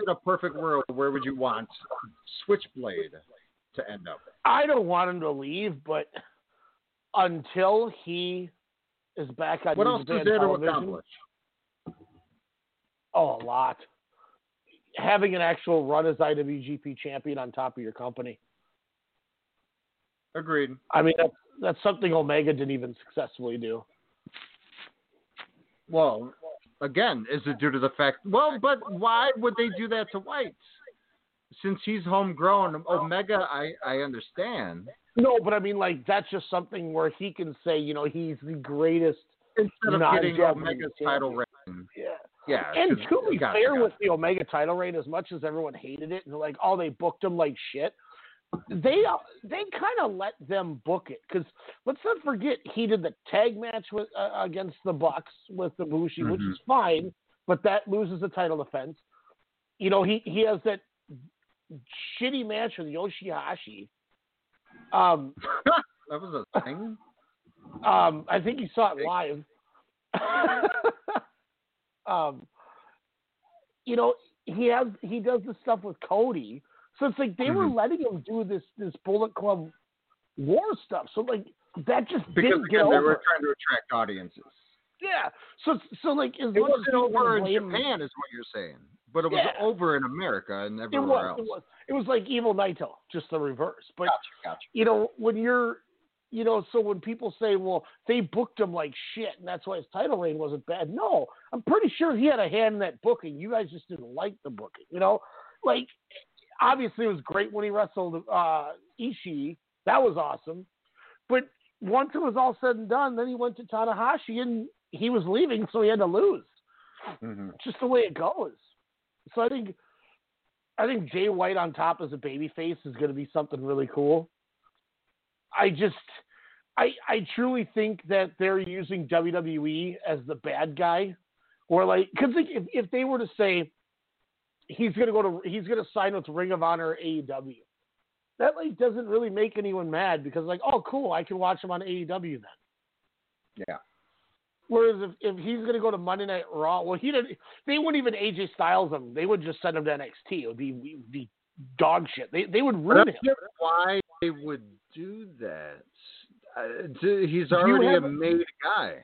in a perfect world, where would you want Switchblade to end up? I don't want him to leave, but until he is back on What else is there to accomplish? Oh, a lot. Having an actual run as IWGP champion on top of your company. Agreed. I mean, that's that's something Omega didn't even successfully do. Well, again, is it due to the fact? Well, but why would they do that to whites? Since he's homegrown, Omega, I I understand. No, but I mean, like that's just something where he can say, you know, he's the greatest. Instead of getting Omega's title reign. Yeah. Yeah. And to be fair with the Omega title reign, as much as everyone hated it and like, oh, they booked him like shit, they they kind of let them book it because let's not forget he did the tag match with uh, against the Bucks with the Bushi, which Mhm. is fine, but that loses the title defense. You know, he he has that shitty match with Yoshihashi. Um, that was a thing. um, I think you saw it live. um, you know, he has he does the stuff with Cody, so it's like they were Mhm. letting him do this this Bullet Club war stuff. So like that just Because didn't get again, they were trying to attract audiences. Yeah. So so like as It wasn't over in Japan, is what you're saying, but it was Yeah. over in America and It everywhere was, else. it was. It was like Evil Naito, just the reverse. But Gotcha, gotcha. you know, when you're, you know, so when people say, well, they booked him like shit, and that's why his title reign wasn't bad. No, I'm pretty sure he had a hand in that booking. You guys just didn't like the booking. You know, like obviously it was great when he wrestled uh, Ishii. That was awesome. But once it was all said and done, then he went to Tanahashi, and he was leaving, so he had to lose. Mhm. Just the way it goes. So I think I think Jay White on top as a babyface is going to be something really cool. I just I I truly think that they're using WWE as the bad guy, or like because if if they were to say he's going to go to he's going to sign with Ring of Honor AEW, that like doesn't really make anyone mad because like oh cool I can watch him on AEW then. Yeah. Whereas if, if he's going to go to Monday Night Raw, well, he didn't. They wouldn't even AJ Styles him. They would just send him to NXT. It would be, it would be dog shit. They they would ruin him. why they would do that. Uh, he's already have- a made guy.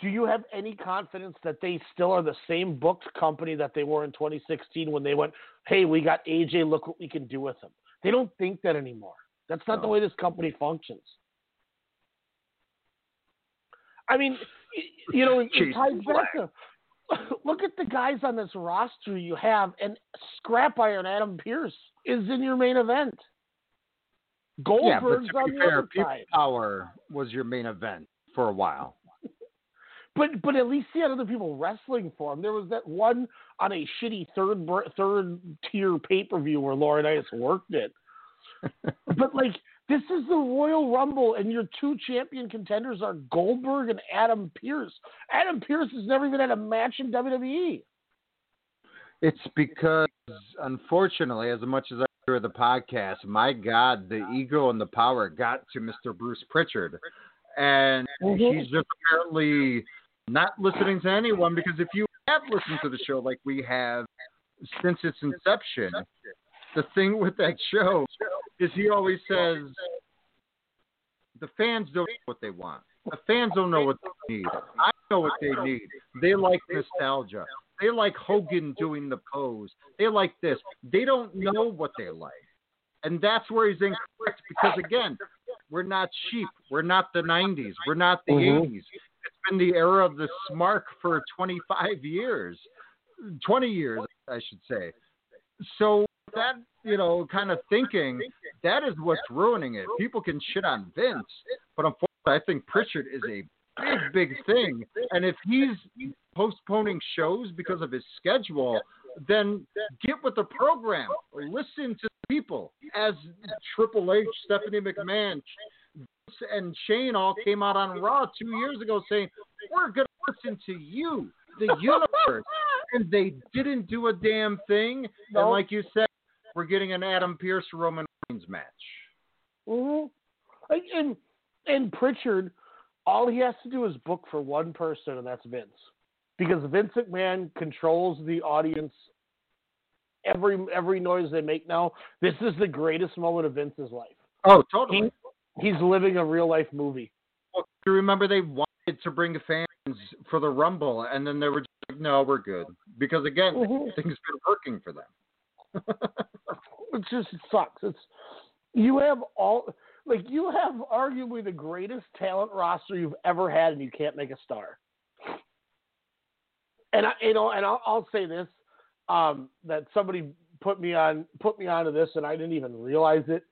Do you have any confidence that they still are the same booked company that they were in 2016 when they went, "Hey, we got AJ. Look what we can do with him." They don't think that anymore. That's not the way this company functions. I mean, you know, it ties back to look at the guys on this roster you have, and Scrap Iron Adam Pearce is in your main event. yeah, but Goldberg's to on be the fair, other People side. Power was your main event for a while. But but at least he had other people wrestling for him. There was that one on a shitty third third tier pay per view where Laurinaitis worked it. but like this is the Royal Rumble, and your two champion contenders are Goldberg and Adam Pearce. Adam Pearce has never even had a match in. WWE. It's because, unfortunately, as much as I hear the podcast, my God, the ego and the power got to Mr. Bruce Pritchard. And Mhm. he's just apparently not listening to anyone because if you have listened to the show like we have since its inception, the thing with that show is he always says the fans don't know what they want. The fans don't know what they need. I know what they need. They like nostalgia. They like Hogan doing the pose. They like this. They don't know what they like. And that's where he's incorrect because, again, we're not sheep. We're not the 90s. We're not the Mhm. 80s. It's been the era of the smark for 25 years, 20 years, I should say. So that, you know, kind of thinking, that is what's ruining it. People can shit on Vince, but unfortunately, I think Pritchard is a big, big thing. And if he's postponing shows because of his schedule, then get with the program. Listen to people. As Triple H, Stephanie McMahon, and Shane all came out on Raw two years ago saying, we're going to listen to you, the universe, and they didn't do a damn thing. No. And like you said, we're getting an Adam Pearce Roman Reigns match. hmm And and Pritchard, all he has to do is book for one person, and that's Vince, because Vince McMahon controls the audience. Every every noise they make now, this is the greatest moment of Vince's life. Oh, totally. He, he's living a real life movie. Well, you remember they wanted to bring fans for the Rumble, and then they were just like, "No, we're good," because again, Mhm. things been working for them. It just sucks. It's you have all like you have arguably the greatest talent roster you've ever had, and you can't make a star. And I, you know, and I'll, I'll say this: um, that somebody put me on put me onto this, and I didn't even realize it,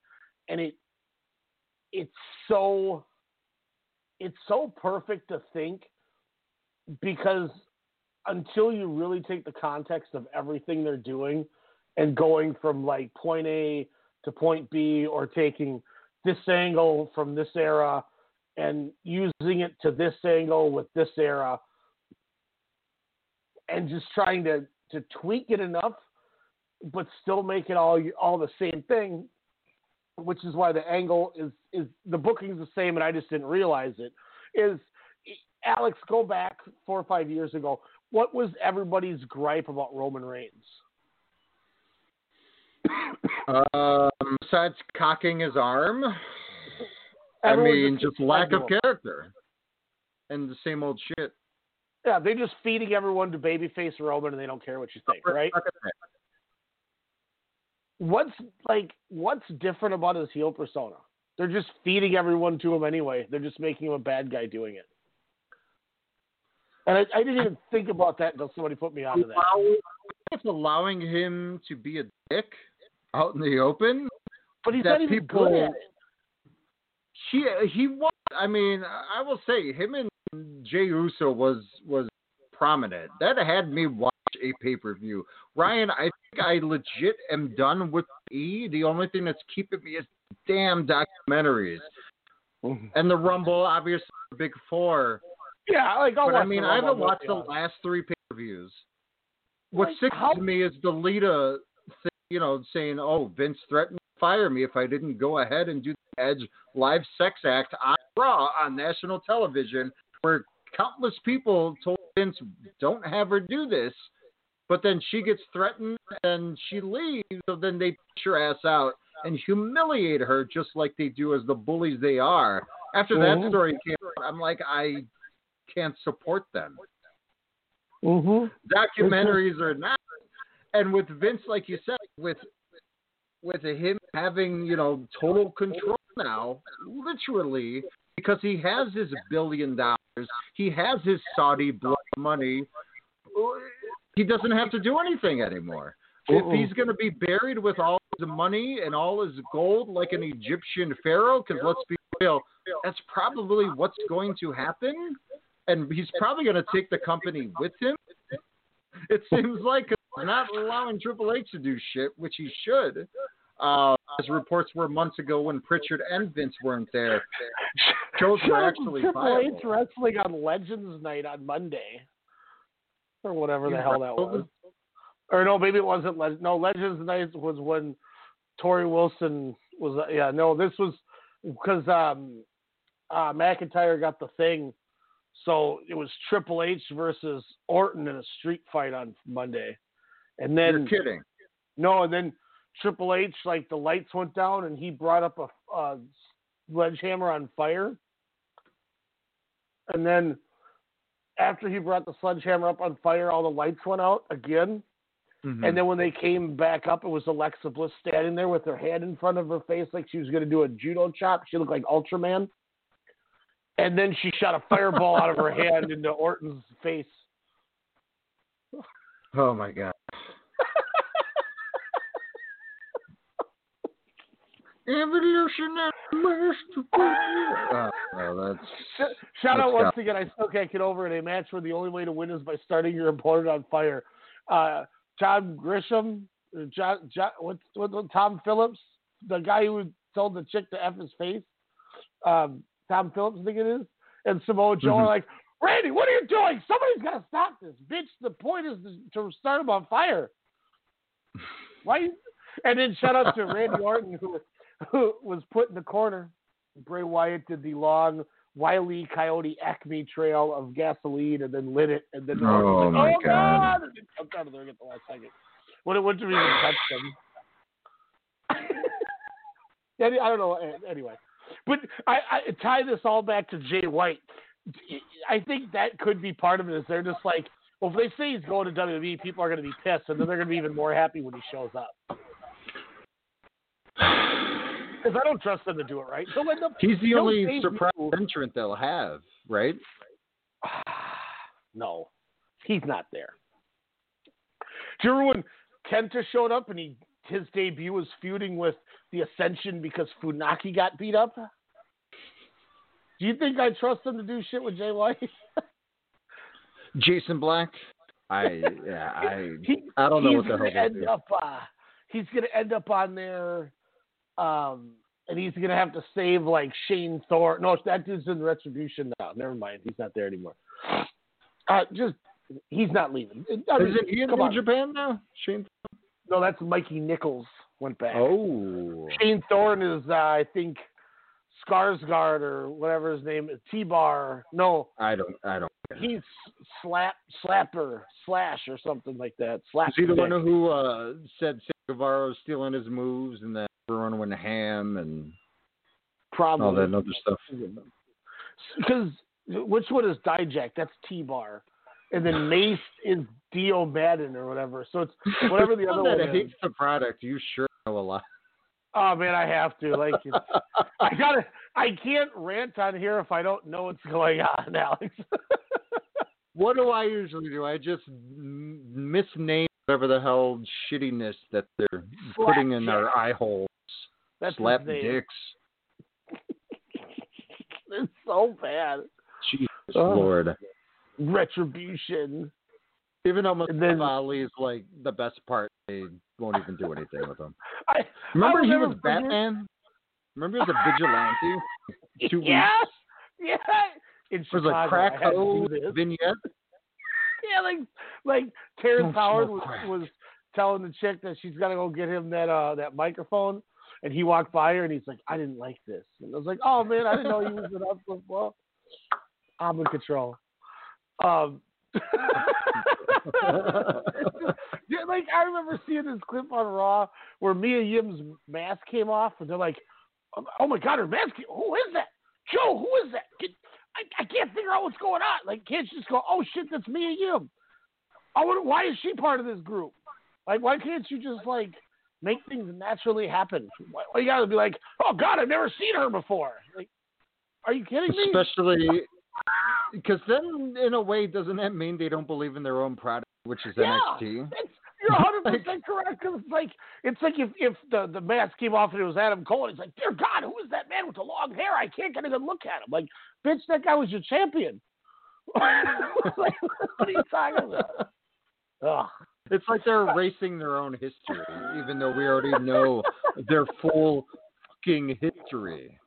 and it it's so it's so perfect to think because until you really take the context of everything they're doing and going from like point A to point B or taking this angle from this era and using it to this angle with this era and just trying to, to tweak it enough but still make it all all the same thing which is why the angle is is the booking's the same and I just didn't realize it is Alex go back 4 or 5 years ago what was everybody's gripe about Roman Reigns Um, besides cocking his arm, I mean, just just lack of character and the same old shit. Yeah, they're just feeding everyone to babyface Roman, and they don't care what you think, right? What's like, what's different about his heel persona? They're just feeding everyone to him anyway. They're just making him a bad guy doing it. And I, I didn't even think about that until somebody put me onto that. It's allowing him to be a dick out in the open. But he's not even people, good at it. He he was. I mean, I will say him and Jay Uso was was prominent. That had me watch a pay per view. Ryan, I think I legit am done with E. The only thing that's keeping me is damn documentaries. Mm-hmm. And the Rumble, obviously, the big four. Yeah, like I'll but I mean, I haven't Rumble, watched the last three pay per views. What Like, sickens how- me is the Lita thing, you know, saying, "Oh, Vince threatened to fire me if I didn't go ahead and do the Edge live sex act on Raw on national television," where countless people told Vince, "Don't have her do this." But then she gets threatened and she leaves. So then they push her ass out and humiliate her, just like they do as the bullies they are. After that Mhm. story came out, I'm like, I can't support them Mm-hmm. documentaries or not. And with Vince, like you said, with with him having you know total control now, literally because he has his billion dollars, he has his Saudi blood money. He doesn't have to do anything anymore. If he's going to be buried with all his money and all his gold like an Egyptian pharaoh, because let's be real, that's probably what's going to happen. And he's probably going to take the company with him. It seems like he's not allowing Triple H to do shit, which he should. Uh, as reports were months ago when Pritchard and Vince weren't there. Shows were actually Triple. H wrestling on Legends Night on Monday, or whatever the hell that was. Or no, maybe it wasn't. Leg- no, Legends Night was when Torrie Wilson was. uh, Yeah, no, this was because um, uh, McIntyre got the thing, so it was Triple H versus Orton in a street fight on Monday, and then You're kidding. no, and then Triple H, like the lights went down, and he brought up a, a sledgehammer on fire. And then after he brought the sledgehammer up on fire, all the lights went out again. Mm-hmm. And then when they came back up, it was Alexa Bliss standing there with her hand in front of her face like she was going to do a judo chop. She looked like Ultraman. And then she shot a fireball out of her hand into Orton's face. Oh my god. Evolution and Oh, well, that's Shout out once again. I still can't get over it. A match where the only way to win is by starting your opponent on fire. Uh, John Grisham, John, John, what's what, what, Tom Phillips, the guy who told the chick to f his face. Um, Tom Phillips, I think it is, and Samoa Joe are Mhm. like, Randy, what are you doing? Somebody's got to stop this, bitch. The point is to start him on fire. Why? And then shout out to Randy Orton who who was put in the corner. Bray Wyatt did the long Wiley Coyote Acme trail of gasoline and then lit it and then Oh, like, my oh God. And then jumped out of there at the last second. When it wouldn't have even touched them. I don't know. Anyway, but I, I tie this all back to Jay White. I think that could be part of it. Is they're just like, well, if they say he's going to WWE, people are going to be pissed, and then they're going to be even more happy when he shows up. Because I don't trust them to do it right. They'll end up. He's the only surprise entrant they'll have, right? No, he's not there. Do you remember when Kenta showed up and he his debut was feuding with the Ascension because Funaki got beat up? Do you think I trust him to do shit with Jay White? Jason Black. I yeah I He- I don't know what the hell gonna end up. Uh, he's gonna end up on there, um, and he's gonna have to save like Shane Thorne. No, that dude's in Retribution now. Never mind, he's not there anymore. Uh, just he's not leaving. I mean, Isn't he in New on. Japan now? Shane. No, that's Mikey Nichols went back. Oh. Shane Thorne is, uh, I think, Skarsgård or whatever his name is. T Bar. No, I don't. I don't. he's Slap Slapper Slash or something like that. Slap. Is he the one who uh, said Guevara was stealing his moves and then everyone went ham and Probably. all that other stuff? Because which one is Dijak? That's T Bar, and then Mace is Dio Maddin or whatever. So it's whatever the other one that is. hates the product. You sure know a lot. Oh man, I have to. Like, I gotta. I can't rant on here if I don't know what's going on, Alex. What do I usually do? I just misname whatever the hell shittiness that they're putting in their eye holes. That's Slap dicks. it's so bad. Jesus Oh. Lord. Retribution. Even though Mustafa Ali is like the best part, they won't even do anything with him. I Remember I'll he was Batman? Remember he was a vigilante? Two yeah, weeks. yeah. In It was a crack I had to hoe do this. vignette. Yeah, like like Terrence Don't Howard was, was telling the chick that she's gotta go get him that uh that microphone, and he walked by her and he's like, I didn't like this, and I was like, Oh man, I didn't know he was an up well. I'm in control. Um. yeah, like I remember seeing this clip on Raw where Mia Yim's mask came off, and they're like, "Oh my God, her mask! Who is that? Joe, who is that? Can, I, I can't figure out what's going on. Like, can't you just go, oh shit, that's Mia Yim? I would, why is she part of this group? Like, why can't you just like make things naturally happen? Why, why you gotta be like, oh God, I've never seen her before? Like, are you kidding me? Especially because then, in a way, doesn't that mean they don't believe in their own product, which is Yeah, NXT? It's, you're 100 percent correct. Cause it's like it's like if if the the mask came off and it was Adam Cole, and it's like, dear God, who is that man with the long hair? I can't get a good look at him. Like, bitch, that guy was your champion. like, what are you talking about? Ugh. It's like they're erasing their own history, even though we already know their full fucking history.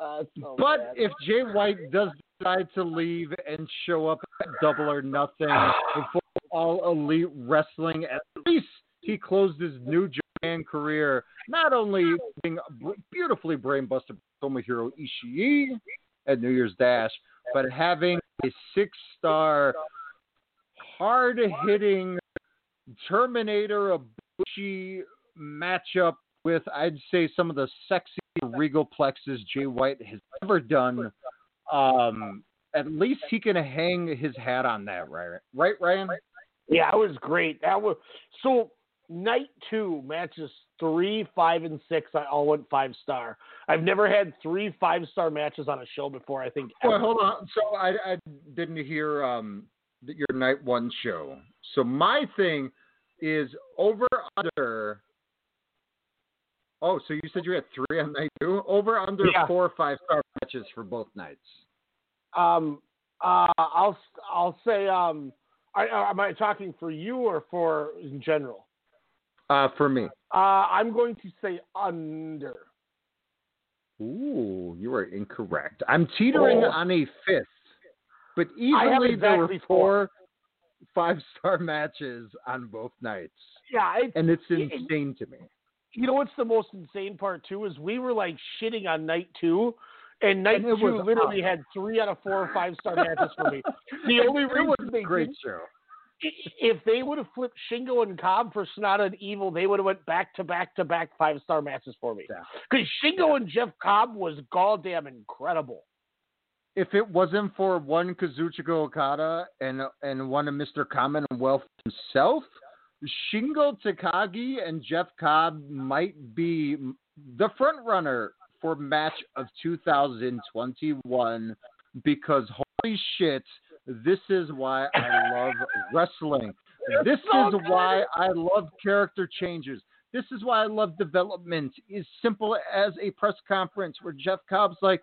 Uh, so But bad. if Jay White does decide to leave and show up at Double or Nothing before All Elite Wrestling, at least he closed his New Japan career not only being beautifully brainbusted by Tomohiro Ishii at New Year's Dash, but having a six-star, hard-hitting Terminator a Ibushi matchup with, I'd say, some of the sexy regal plexes Jay White has ever done. Um, at least he can hang his hat on that, right? Right, Ryan? Yeah, that was great. That was so. Night two matches three, five, and six. I all went five star. I've never had three five star matches on a show before. I think. Well, ever. hold on. So I, I didn't hear um your night one show. So my thing is over under. Oh, so you said you had three on night two? Over under Yeah. four or five star matches for both nights. Um, uh, I'll I'll say um, I, uh, am I talking for you or for in general? Uh, for me. Uh, I'm going to say under. Ooh, you are incorrect. I'm teetering Oh. on a fifth. But easily there were exactly four five star matches on both nights. Yeah, And it's it- insane to me. you know what's the most insane part too is we were like shitting on night two, and night And two literally awesome. had three out of four or five star matches for me. The only It reason was they great show. if they would have flipped Shingo and Cobb for Sanada and Evil, they would have went back to back to back five star matches for me. Yeah. Because Shingo and Jeff Cobb was goddamn incredible. If it wasn't for one Kazuchika Okada and and one of Mr. Commonwealth himself, Shingo Takagi and Jeff Cobb might be the front runner for match of 2021 because holy shit, this is why I love wrestling. This is why I love character changes. This is why I love development. As simple as a press conference where Jeff Cobb's like,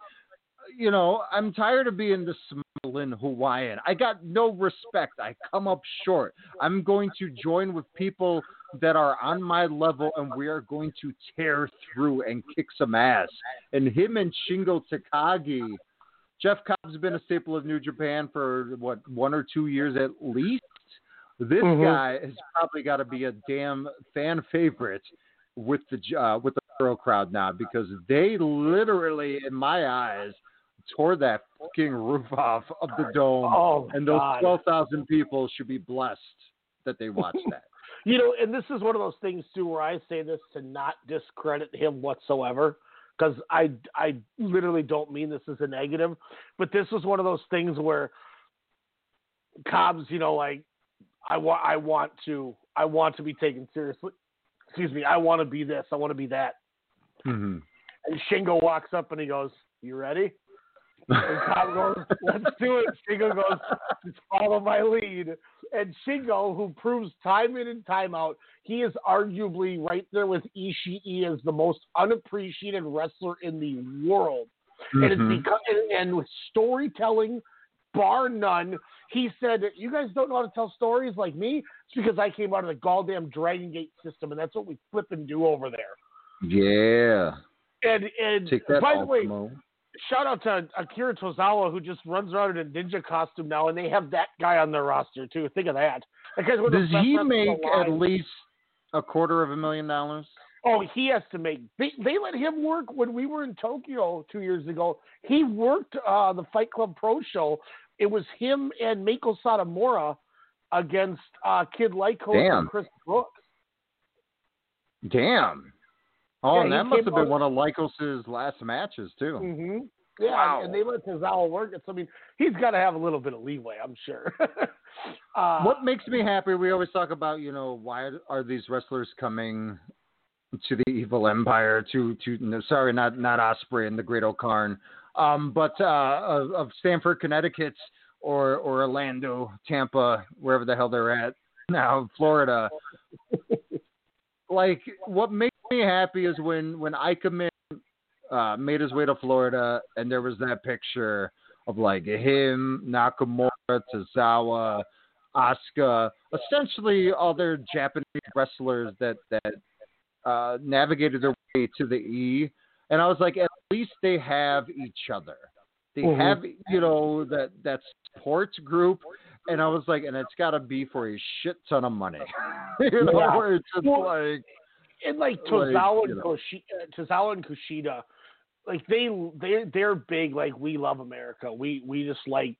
you know, I'm tired of being the smuggling Hawaiian. I got no respect. I come up short. I'm going to join with people that are on my level, and we are going to tear through and kick some ass. And him and Shingo Takagi, Jeff Cobb's been a staple of New Japan for what one or two years at least. This Mhm. guy has probably got to be a damn fan favorite with the uh, with the pro crowd now because they literally, in my eyes, tore that fucking roof off of the dome, Oh, and those God. twelve thousand people should be blessed that they watched that. You know, and this is one of those things too where I say this to not discredit him whatsoever because I I literally don't mean this as a negative, but this was one of those things where Cobb's, you know, like I want I want to I want to be taken seriously. Excuse me, I want to be this, I want to be that. mm-hmm. And Shingo walks up and he goes, "You ready?" Cobb goes, "Let's do it." Shingo goes, "Just follow my lead." And Shingo, who proves time in and time out, he is arguably right there with Ishii as the most unappreciated wrestler in the world. And it's Mhm. because and, and with storytelling, bar none. He said, "You guys don't know how to tell stories like me. It's because I came out of the goddamn Dragon Gate system, and that's what we flip and do over there." Yeah, And and take that, by the way. Shout out to Akira Tozawa who just runs around in a ninja costume now, and they have that guy on their roster too. Think of that. Does he make at least a quarter of a million dollars? Oh, he has to make. They they let him work when we were in Tokyo two years ago. He worked uh, the Fight Club Pro show. It was him and Meiko Satomura against uh, Kid Damn. and Chris Brooks. Damn. Oh, Yeah, and that must have been out- one of Lykos's last matches too. Mm-hmm. Yeah, Wow. and they let Tozawa work it. So I mean, he's got to have a little bit of leeway, I'm sure. uh, what makes me happy? We always talk about, you know, why are these wrestlers coming to the Evil Empire? To to no, sorry, not not Ospreay and the Great O-Khan, um, but uh, of, of Stamford, Connecticut, or or Orlando, Tampa, wherever the hell they're at now, Florida. like, what makes me happy is when when Ikemen uh, made his way to Florida, and there was that picture of like him, Nakamura, Tozawa, Asuka, essentially all their Japanese wrestlers that that uh, navigated their way to the E. And I was like, at least they have each other. They Mhm. have, you know, that that support group. And I was like, and it's got to be for a shit ton of money. you know, Yeah. where it's just Well, like, and like like, Tozawa you and. Kushida, uh, Tozawa and Kushida, like they they they're big. Like we love America. We we just like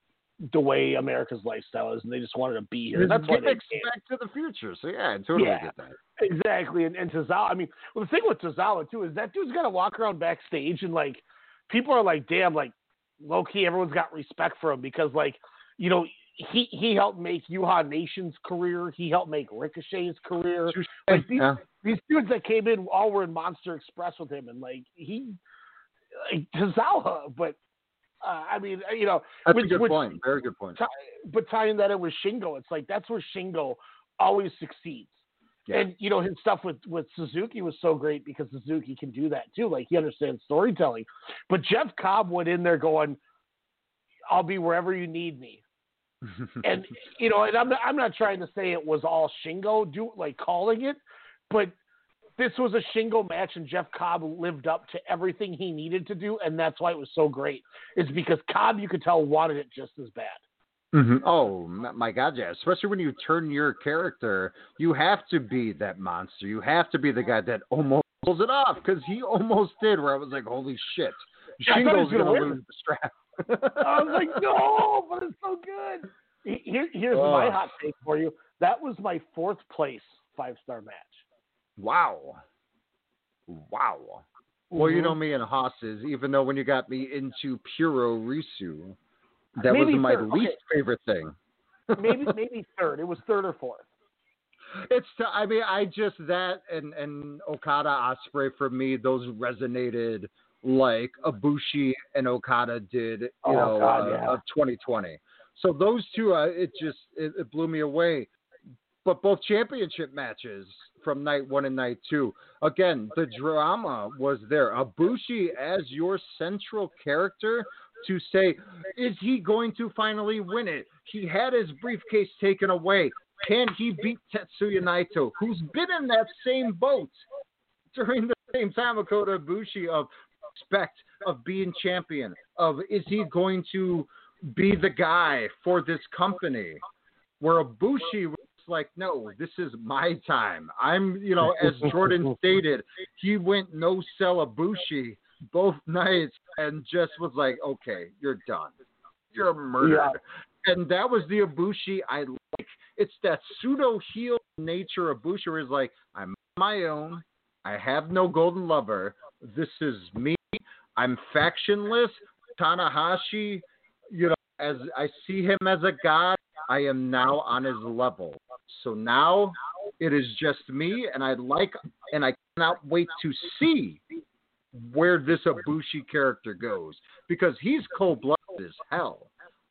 the way America's lifestyle is, and they just wanted to be here. That's what they back to the future. So yeah, I totally Yeah. get that. Exactly, and, and Tozawa. I mean, well, the thing with Tozawa too is that dude's got to walk around backstage, and like people are like, damn, like low key, everyone's got respect for him because like you know he he helped make Uhaa Nation's career. He helped make Ricochet's career. Like these, Yeah. These dudes that came in all were in Monster Express with him, and like he, like Tozawa, but uh, I mean, you know, That's with- a good with- point. Very good point. Ti- but tying that in with Shingo, it's like that's where Shingo always succeeds. Yeah. And you know his stuff with with Suzuki was so great because Suzuki can do that too. Like he understands storytelling. But Jeff Cobb went in there going, "I'll be wherever you need me." and you know, and I'm not, I'm not trying to say it was all Shingo do like calling it, but this was a shingle match, and Jeff Cobb lived up to everything he needed to do, and that's why it was so great. Is because Cobb, you could tell, wanted it just as bad. Mm-hmm. Oh my God, yeah! Especially when you turn your character, you have to be that monster. You have to be the guy that almost pulls it off because he almost did. Where I was like, "Holy shit, Yeah, I Shingo's was gonna gonna lose the strap." I was like, no, but it's so good. Here, here's my hot take for you. That was my fourth place five star match. Wow, wow. Well, you Mhm. know me and Hosses. Even though when you got me into puroresu, that Maybe was my third. least Okay. favorite thing. maybe maybe third. It was third or fourth. It's t- I mean I just that and and Okada Ospreay for me those resonated like Ibushi and Okada did you Oh, know God, uh, yeah. of 2020. So those two uh, it just it, it blew me away. But both championship matches from night one and night two, again the drama was there. Ibushi as your central character to say, is he going to finally win it? He had his briefcase taken away. Can he beat Tetsuya Naito, who's been in that same boat during the same time of Kota Ibushi of respect of being champion? Of is he going to be the guy for this company? Where Ibushi was like, no, this is my time. I'm, you know, as Jordan stated, he went no sell Ibushi both nights and just was like, okay, you're done. You're murdered. And that was the Ibushi I like. It's that pseudo heel nature of Ibushi is like, I'm my own. I have no golden lover. This is me. I'm factionless. Tanahashi, you know, as I see him as a god, I am now on his level. So now it is just me, and I like, and I cannot wait to see where this Ibushi character goes because he's cold blooded as hell.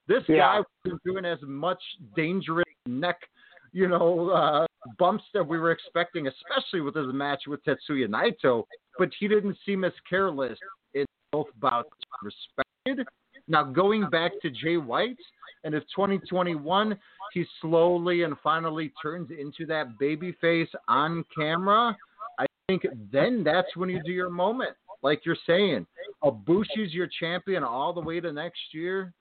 This Yeah. guy wasn't doing as much dangerous neck, you know, uh, bumps that we were expecting, especially with his match with Tetsuya Naito. But he didn't seem as careless in both bouts. Respected. Now going back to Jay White, and if 2021 he slowly and finally turns into that baby face on camera, I think then that's when you do your moment. Like you're saying, Ibushi's your champion all the way to next year.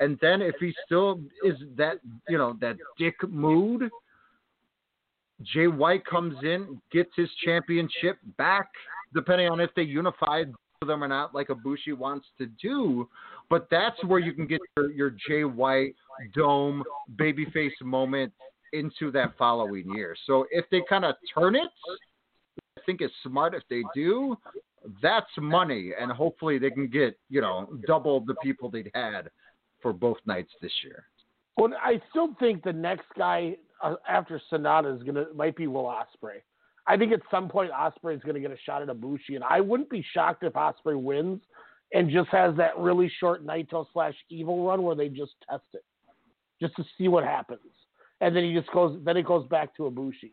And then if he still is that, you know, that dick mood, Jay White comes in, gets his championship back, depending on if they unified them or not, like Ibushi wants to do. But that's where you can get your, your Jay White dome babyface moment into that following year. So if they kind of turn it, I think it's smart if they do. That's money, and hopefully they can get you know double the people they'd had for both nights this year. Well, I still think the next guy uh, after Sanada is gonna might be Will Ospreay. I think at some point Ospreay is gonna get a shot at Ibushi, and I wouldn't be shocked if Ospreay wins and just has that really short Naito slash Evil run where they just test it, just to see what happens, and then he just goes. Then it goes back to Ibushi,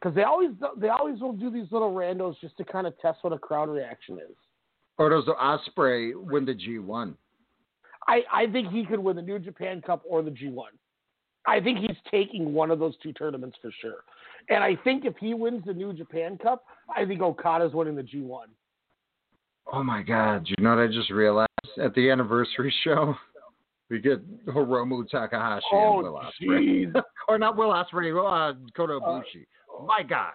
because they always they always will do these little randos just to kind of test what a crowd reaction is. Or does Ospreay win the G one? I, I think he could win the New Japan Cup or the G1. I think he's taking one of those two tournaments for sure. And I think if he wins the New Japan Cup, I think Okada's winning the G1. Oh my God! You know what I just realized at the anniversary show? We get Hiromu Takahashi Oh, and Will Ospreay, or not Will Ospreay, uh, Kota Ibushi. my gosh!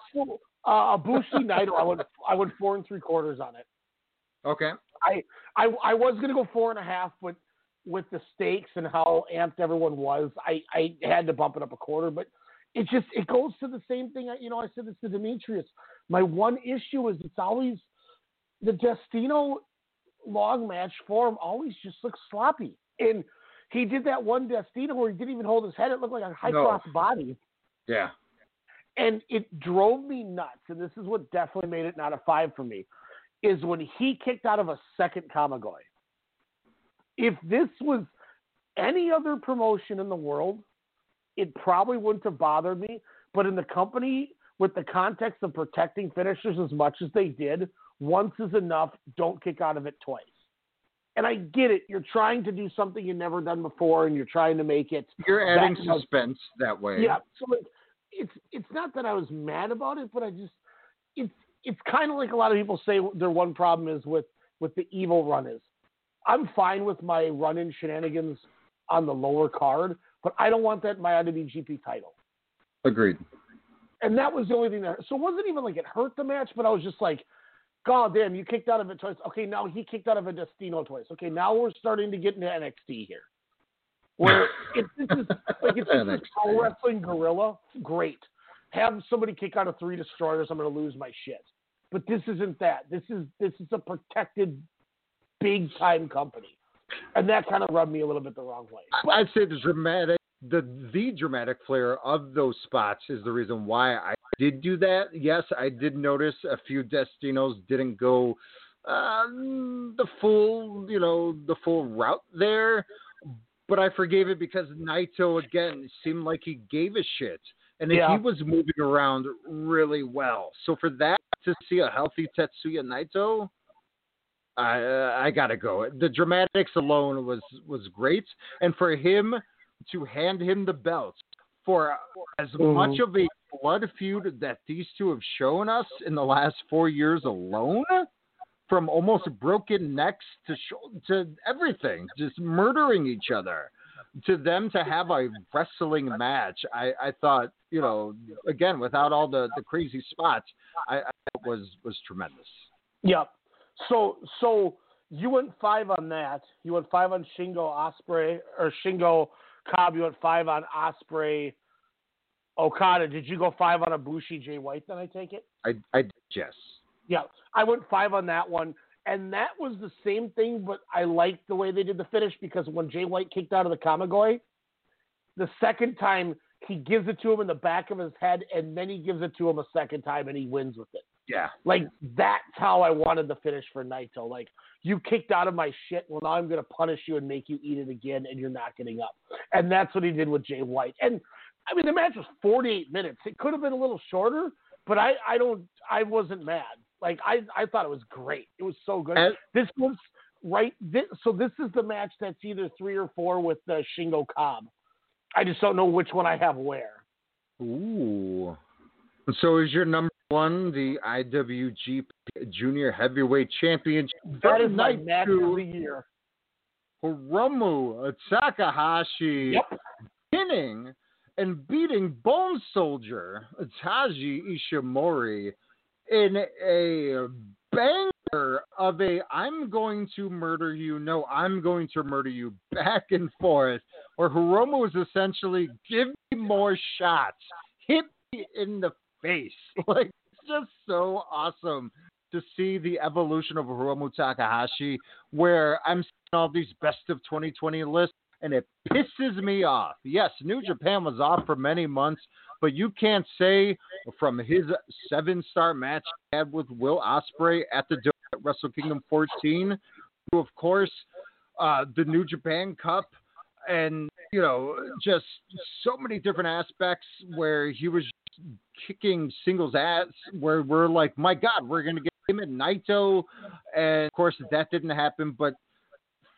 Uh, Ibushi Naito, I went I went four and three quarters on it. Okay. I I I was gonna go four and a half, but with the stakes and how amped everyone was, I I had to bump it up a quarter. But it just it goes to the same thing. You know, I said this to Demetrius. My one issue is it's always the Destino long match form always just looks sloppy. And he did that one Destino where he didn't even hold his head. It looked like a high No. cross body Yeah. and it drove me nuts. And this is what definitely made it not a five for me, is when he kicked out of a second Kamigoye. If this was any other promotion in the world, it probably wouldn't have bothered me. But in the company, with the context of protecting finishers as much as they did, once is enough. Don't kick out of it twice. And I get it. You're trying to do something you've never done before, and you're trying to make it. You're adding that- suspense that way. yeah, so like, it's it's not that I was mad about it, but I just it's it's kind of like a lot of people say their one problem is with with the evil run is. I'm fine with my run in shenanigans on the lower card, but I don't want that in my IWGP title. Agreed. And that was the only thing that. So it wasn't even like it hurt the match, but I was just like, God damn, you kicked out of it twice. Okay, now he kicked out of a Destino twice. Okay, now we're starting to get into NXT here. Where if this is like if this is pro wrestling Guerrilla, great. Have somebody kick out of three destroyers, I'm gonna lose my shit. But this isn't that. This is this is a protected big time company. And that kind of rubbed me a little bit the wrong way. I- I'd say the dramatic, the the dramatic flair of those spots is the reason why I did do that. Yes, I did notice a few Destinos didn't go um, the full, you know, the full route there, but I forgave it because Naito again seemed like he gave a shit, and Yeah. he was moving around really well. So for that to see a healthy Tetsuya Naito. I uh, I gotta go. The dramatics alone was was great, and for him to hand him the belt for as Mhm. much of a blood feud that these two have shown us in the last four years alone, from almost broken necks to sh- to everything, just murdering each other, to them to have a wrestling match, I, I thought you know again without all the, the crazy spots, I, I thought was was tremendous. Yep. So so you went five on that. You went five on Shingo Ospreay or Shingo Cobb. You went five on Ospreay Okada. Did you go five on Ibushi Jay White? Then I take it. I I yes. Yeah, I went five on that one, and that was the same thing. But I liked the way they did the finish because when Jay White kicked out of the Kamigoye, the second time he gives it to him in the back of his head, and then he gives it to him a second time, and he wins with it. Yeah. Like that's how I wanted the finish for Naito. Like you kicked out of my shit. Well, now I'm going to punish you and make you eat it again, and you're not getting up. And that's what he did with Jay White. And I mean, the match was 48 minutes. It could have been a little shorter, but I, I don't, I wasn't mad. Like I, I thought it was great. It was so good. And- this was right. This, so this is the match that's either three or four with uh, Shingo Cobb. I just don't know which one I have where. Ooh. So is your number one the IWGP Junior Heavyweight Championship? That is my Night match of the year. Hiromu Takahashi Yep. pinning and beating Bone Soldier Taiji Ishimori in a banger of a I'm going to murder you, no, I'm going to murder you back and forth, where Hiromu is essentially give me more shots, hit me in the face. Like just so awesome to see the evolution of Hiromu Takahashi, where I'm seeing all these best of 2020 lists, and it pisses me off. Yes, New Japan was off for many months, but you can't say from his seven-star match he had with Will Ospreay at the at Wrestle Kingdom 14, to of course uh, the New Japan Cup, and you know just so many different aspects where he was kicking singles ass where we're like, my God, we're gonna get him and Naito, and of course that didn't happen. But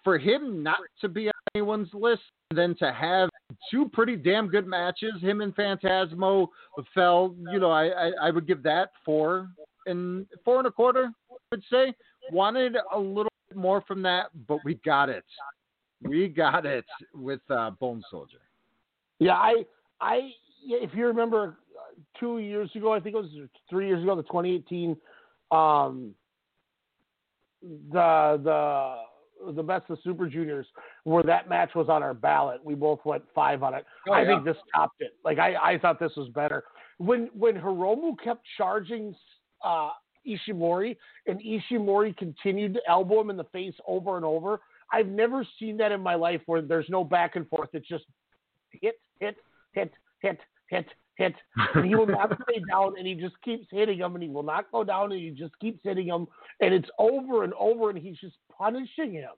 for him not to be on anyone's list, then to have two pretty damn good matches, him and Phantasmo fell. You know, I I, I would give that four and four and a quarter. I would say wanted a little bit more from that, but we got it. We got it with uh, Bone Soldier. Yeah, I, I, if you remember, two years ago, I think it was three years ago, the 2018, um, the the the best of Super Juniors, where that match was on our ballot. We both went five on it. Oh, I yeah. think this topped it. Like I, I thought this was better. When when Hiromu kept charging uh, Ishimori and Ishimori continued to elbow him in the face over and over. I've never seen that in my life where there's no back and forth. It's just hit, hit, hit, hit, hit, hit. And he will not stay down and he just keeps hitting him and he will not go down and he just keeps hitting him and it's over and over and he's just punishing him.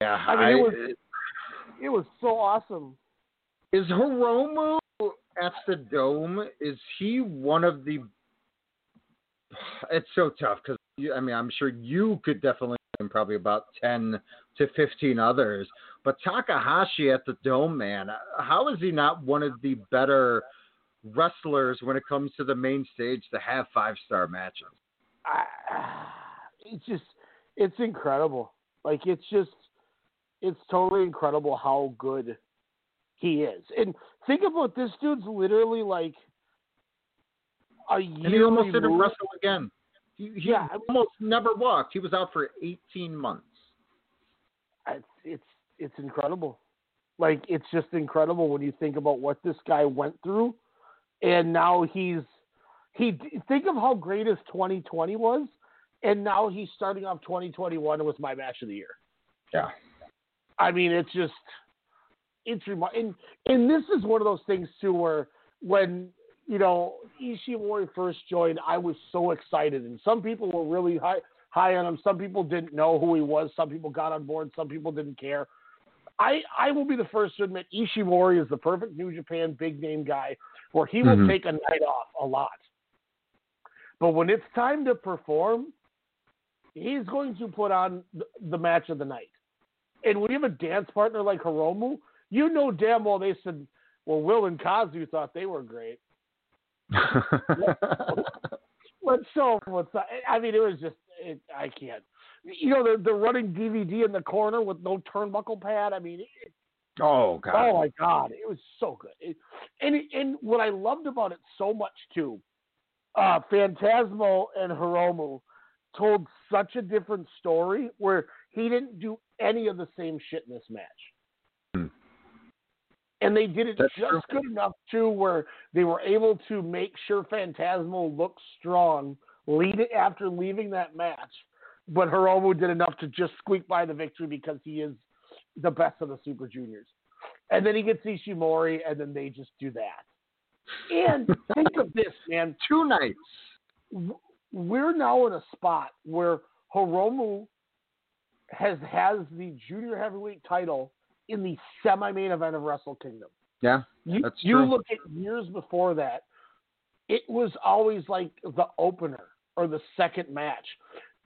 Yeah, I mean, it was it was so awesome. Is Hiromu at the Dome? Is he one of the? It's so tough because I mean I'm sure you could definitely name probably about ten to fifteen others, but Takahashi at the Dome, man, how is he not one of the better wrestlers when it comes to the main stage to have five star matches? I, it's just it's incredible. Like it's just it's totally incredible how good he is. And think about this dude's literally like a year. And he almost didn't wrestle again. He, he Yeah. almost never walked. He was out for 18 months. It's it's it's incredible. Like it's just incredible when you think about what this guy went through, and now he's he. Think of how great his 2020 was, and now he's starting off 2021 with my match of the year. Yeah. I mean, it's just it's remi- and and this is one of those things too where when you know Ishimori first joined, I was so excited, and some people were really high high on him. Some people didn't know who he was. Some people got on board. Some people didn't care. I I will be the first to admit Ishimori is the perfect New Japan big name guy where he will Mhm. take a night off a lot. But when it's time to perform, he's going to put on the match of the night. And when you have a dance partner like Hiromu, you know damn well they said, well, Will and Kazu thought they were great. Let's show 'em what's. I mean, it was just, it, I can't. You know, they're, they're running DVD in the corner with no turnbuckle pad. I mean, it, Oh God. Oh my god, it was so good. It, and and what I loved about it so much too, uh, Phantasmo and Hiromu told such a different story where he didn't do any of the same shit in this match. And they did it That's just true. good enough too, where they were able to make sure Phantasmo looked strong, lead it after leaving that match. But Hiromu did enough to just squeak by the victory because he is the best of the Super Juniors. And then he gets Ishimori, and then they just do that. And think of this, man. Two nights. We're now in a spot where Hiromu has has the junior heavyweight title in the semi-main event of Wrestle Kingdom. Yeah. You, That's you true. look at years before that, it was always like the opener or the second match.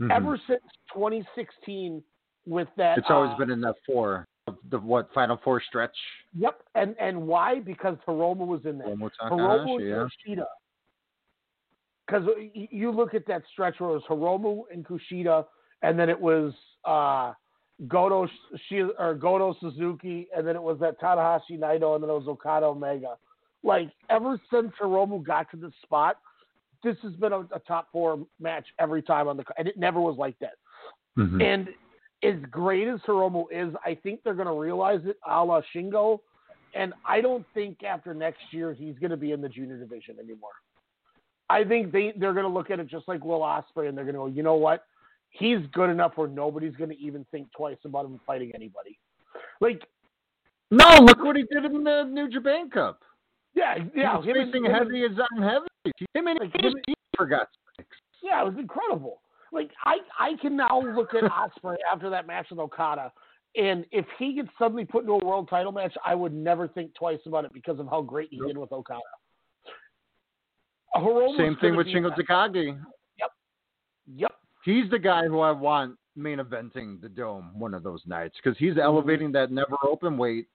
Mhm. Ever since 2016, with that, It's always uh, been in the four, the what final four stretch. Yep, and and why? Because Hiromu was in there. Hiromu Takahashi, yeah. Kushida. Because you look at that stretch where it was Hiromu and Kushida, and then it was uh, Goto Shi- or Goto Suzuki, and then it was that Tanahashi Naito, and then it was Okada Omega. Like ever since Hiromu got to this spot, this has been a, a top four match every time on the, and it never was like that. Mhm. And as great as Hiromu is, I think they're going to realize it a la Shingo. And I don't think after next year he's going to be in the junior division anymore. I think they, they're going to look at it just like Will Ospreay and they're going to go, you know what? He's good enough where nobody's going to even think twice about him fighting anybody. Like, No, look what he did in the New Japan Cup. yeah, yeah. he was him and- facing and- heavy as on heavy. Him and Like, him- he forgot. Yeah, it was incredible. Like I, I can now look at Ospreay after that match with Okada, and if he gets suddenly put into a world title match, I would never think twice about it because of how great he did with Okada. Hiromu's Same thing with Shingo that- Yep. Yep. He's the guy who I want main eventing the dome one of those nights because he's elevating that never open weight.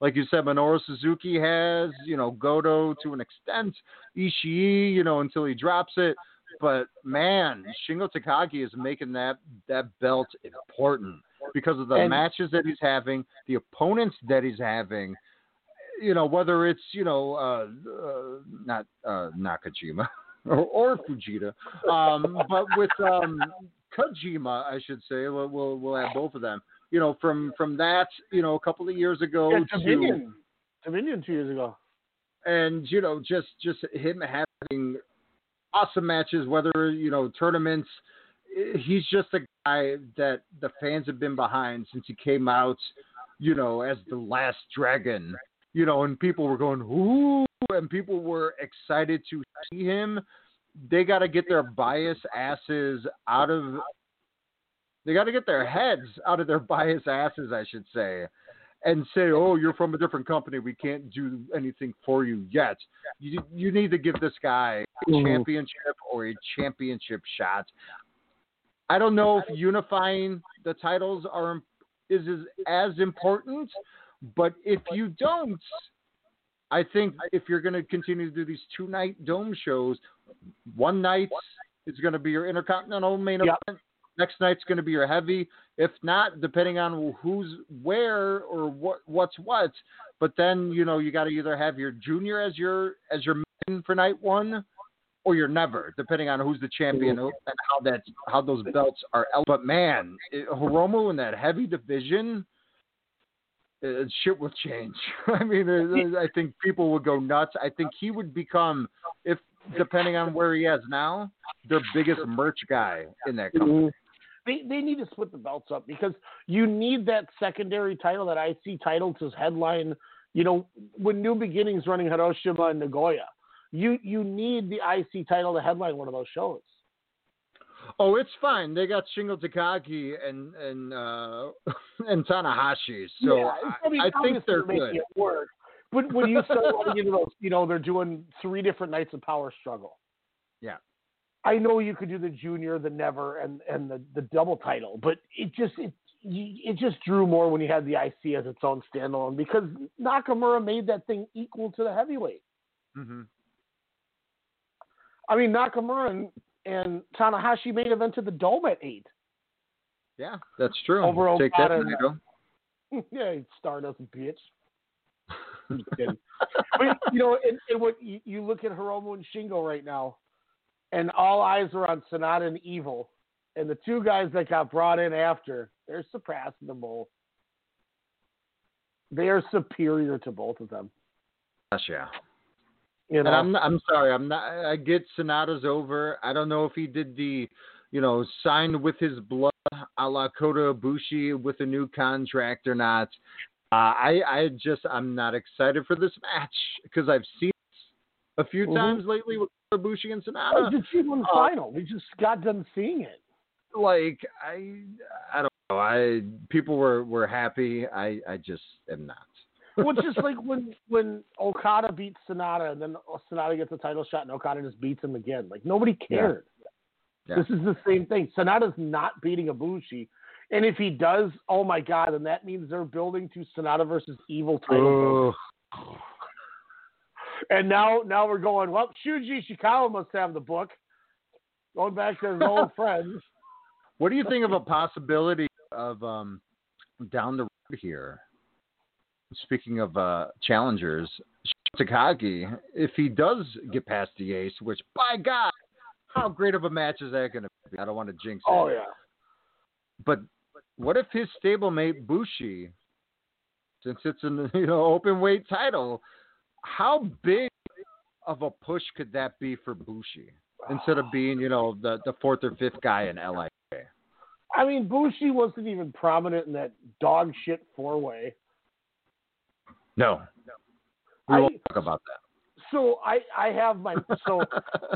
Like you said, Minoru Suzuki has, you know, Goto to an extent, Ishii, you know, until he drops it. But man, Shingo Takagi is making that that belt important because of the And- matches that he's having, the opponents that he's having. You know, whether it's you know uh, uh, not uh, Nakajima or, or Fujita, um, but with um, Kojima, I should say, we'll, we'll we'll have both of them. You know, from from that, you know, a couple of years ago Yeah, to Dominion. Dominion two years ago. and you know just just him having awesome matches whether you know tournaments he's just a guy that the fans have been behind since he came out you know as the last dragon you know and people were going ooh and people were excited to see him they got to get their bias asses out of they got to get their heads out of their bias asses i should say and say, "Oh, you're from a different company. We can't do anything for you yet." You you need to give this guy a Mhm. championship or a championship shot. I don't know if unifying the titles are is as, as important, but if you don't, I think if you're going to continue to do these two night dome shows, one night is going to be your intercontinental main Yep. event. next night's going to be your heavy. If not, depending on who's where or what what's what. But then you know you got to either have your junior as your as your main for night one, or you're never, depending on who's the champion and how that how those belts are. But man, it, Hiromu in that heavy division, Uh, shit will change. I mean, uh, uh, I think people would go nuts. I think he would become, if depending on where he is now, their biggest merch guy in that mm-hmm. company. They they need to split the belts up because you need that secondary title, that IC title, to headline. You know, when New Beginnings running Hiroshima and Nagoya, you you need the IC title to headline one of those shows. Oh, it's fine. They got Shingo Takagi and and uh, and Tanahashi, so yeah, I, mean, I, I think they're good. It work. But when you start running into those, you know, they're doing three different nights of power struggle. Yeah. I know you could do the junior, the never, and and the, the double title, but it just it it just drew more when you had the IC as its own standalone because Nakamura made that thing equal to the heavyweight. Mm-hmm. I mean Nakamura and, and Tanahashi main event to the Dome at eight. Yeah, that's true. Over Take that, and- yeah, Stardust bitch. I'm kidding. but you know, and, and what you, you look at Hiromu and Shingo right now, and all eyes are on Sanada and Evil, and the two guys that got brought in after, they're surpassing them both. They are superior to both of them. Gosh, yeah. You And I'm I'm sorry. I'm not. I get Sanada's over. I don't know if he did the, you know, signed with his blood, a la Kota Ibushi with a new contract or not. Uh, I I just I'm not excited for this match because I've seen it a few Mhm. times lately with Ibushi and I Sanada. just see one Uh, final. We just got done seeing it. Like I I don't know. I people were were happy. I I just am not. Well, it's just like when when Okada beats Sanada, and then Sanada gets a title shot, and Okada just beats him again. Like nobody cared. Yeah. This is the same thing. Sanada's not beating Ibushi, and if he does, oh my god, then that means they're building to Sanada versus Evil title. And now now we're going. Well, Shuji Ishikawa must have the book. Going back to his old friends. What do you think of a possibility of um, down the road here? Speaking of uh, challengers, Takagi, if he does get past the ace, which by God, how great of a match is that going to be? I don't want to jinx it. Oh yeah. But what if his stablemate Bushi, since it's an you know open weight title, how big of a push could that be for Bushi instead of being you know the the fourth or fifth guy in LA? I mean, Bushi wasn't even prominent in that dog shit four way. No, we I- won't talk about that. So I I have my so